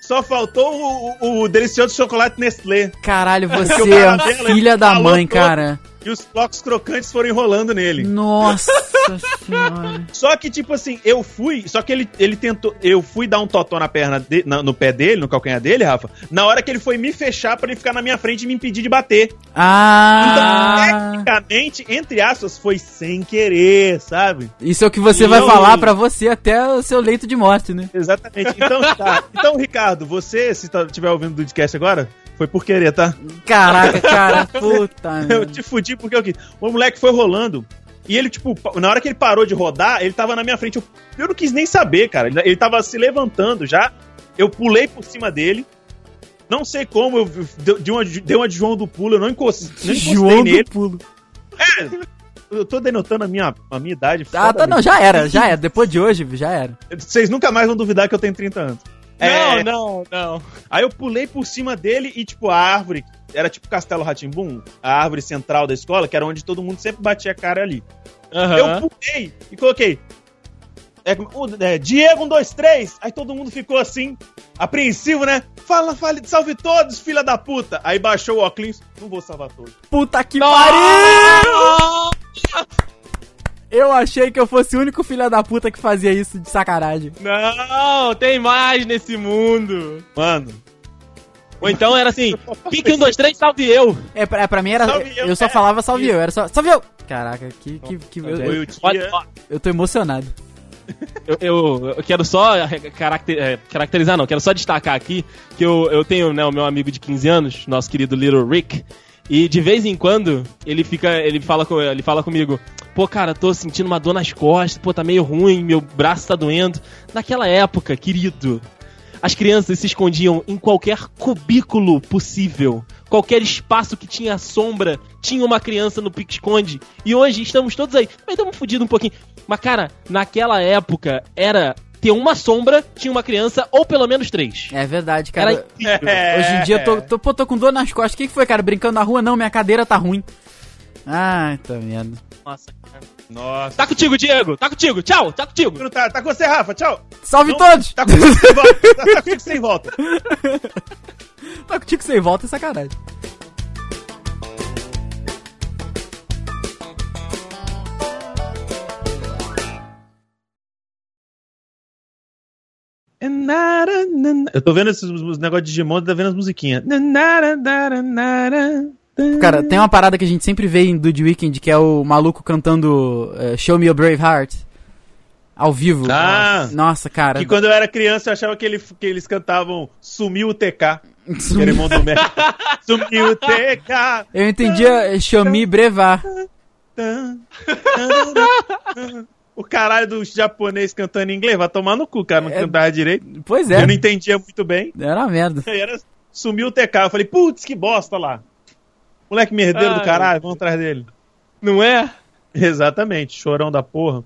Só faltou o, o- o delicioso chocolate Nestlé. Caralho, você é um filha da mãe, todo. cara. E os flocos crocantes foram enrolando nele. Nossa senhora. Só que, tipo assim, eu fui. Só que ele, ele tentou. Eu fui dar um totó na perna de- na- no pé dele, no calcanhar dele, Rafa. Na hora que ele foi me fechar pra ele ficar na minha frente e me impedir de bater. Então, Ah. tecnicamente, entre aspas, foi sem querer, sabe? Isso é o que você E vai eu- falar pra você até o seu leito de morte, né? Exatamente. Então, tá. Então, Ricardo, você, se estiver ouvindo o podcast agora, foi por querer, tá? Caraca, cara. Puta. Eu te fudi porque eu quis. O moleque foi rolando. E ele, tipo, na hora que ele parou de rodar, ele tava na minha frente. Eu, eu não quis nem saber, cara. Ele, ele tava se levantando já. Eu pulei por cima dele. Não sei como, eu dei uma, dei uma de João do pulo, eu não encostei, João nele. do pulo. Eu tô denotando a minha, a minha idade. Ah, tá, não, já era, já era. Depois de hoje, já era. Vocês nunca mais vão duvidar que eu tenho 30 anos. É, Não, não, não. Aí eu pulei por cima dele e, tipo, a árvore, era tipo Castelo Ratimbum, a árvore central da escola, que era onde todo mundo sempre batia a cara ali. Aham. Eu pulei e coloquei. É, é, Diego, um, dois, três. Aí todo mundo ficou assim, apreensivo, né? Fala, fale, salve todos, filha da puta. Aí baixou o óculos. Não vou salvar todos. Puta que pariu! Eu achei que eu fosse o único filho da puta que fazia isso de sacanagem. Não, tem mais nesse mundo. Mano, Ou então era assim, pique um, dois, três, salve eu. É, pra, é, pra mim era. Salve eu, eu só é. falava salve eu, era só. Salve eu! Caraca, que. que, que eu, eu, ó, eu tô emocionado. eu, eu, eu quero só caracter, é, caracterizar, não, quero só destacar aqui que eu, eu tenho né, o meu amigo de 15 anos, nosso querido Little Rick, e de vez em quando ele fica, ele fala, com, ele fala comigo, pô, cara, tô sentindo uma dor nas costas, pô, tá meio ruim, meu braço tá doendo. Naquela época, querido, as crianças se escondiam em qualquer cubículo possível. Qualquer espaço que tinha sombra, tinha uma criança no pique-esconde. E hoje estamos todos aí. Mas estamos fodidos um pouquinho. Mas, cara, naquela época era ter uma sombra, tinha uma criança, ou pelo menos três. É verdade, cara. É. Hoje em dia eu tô, tô, pô, tô com dor nas costas. O que, que foi, cara? Brincando na rua? Não, minha cadeira tá ruim. Ai, tá merda. Nossa, cara. Nossa. Tá contigo, Diego. Tá contigo. Tchau. Tá contigo. Tá, tá com você, Rafa. Tchau. Salve Não, todos! Tá contigo sem volta. Tá, tá contigo sem volta. Tá contigo sem volta é sacanagem. Eu tô vendo esses os negócios de Digimon, tô vendo as musiquinhas. Cara, tem uma parada que a gente sempre vê em Dude Weekend, que é o maluco cantando eh, Show Me Your Brave Heart. Ao vivo. Ah! Nossa, cara. Que quando eu era criança eu achava que, ele, que eles cantavam Sumiu o TK. Merda. Sumiu o TK. Eu entendia Show Me Brevar. O caralho do japonês cantando em inglês, vai tomar no cu, cara, não É. cantava direito. Pois é. Eu não entendia muito bem. Era uma merda. Era, sumiu o TK. Eu falei, putz, que bosta lá. Moleque merdeiro do Ai. caralho, vamos atrás dele. Não é? Exatamente, chorão da porra.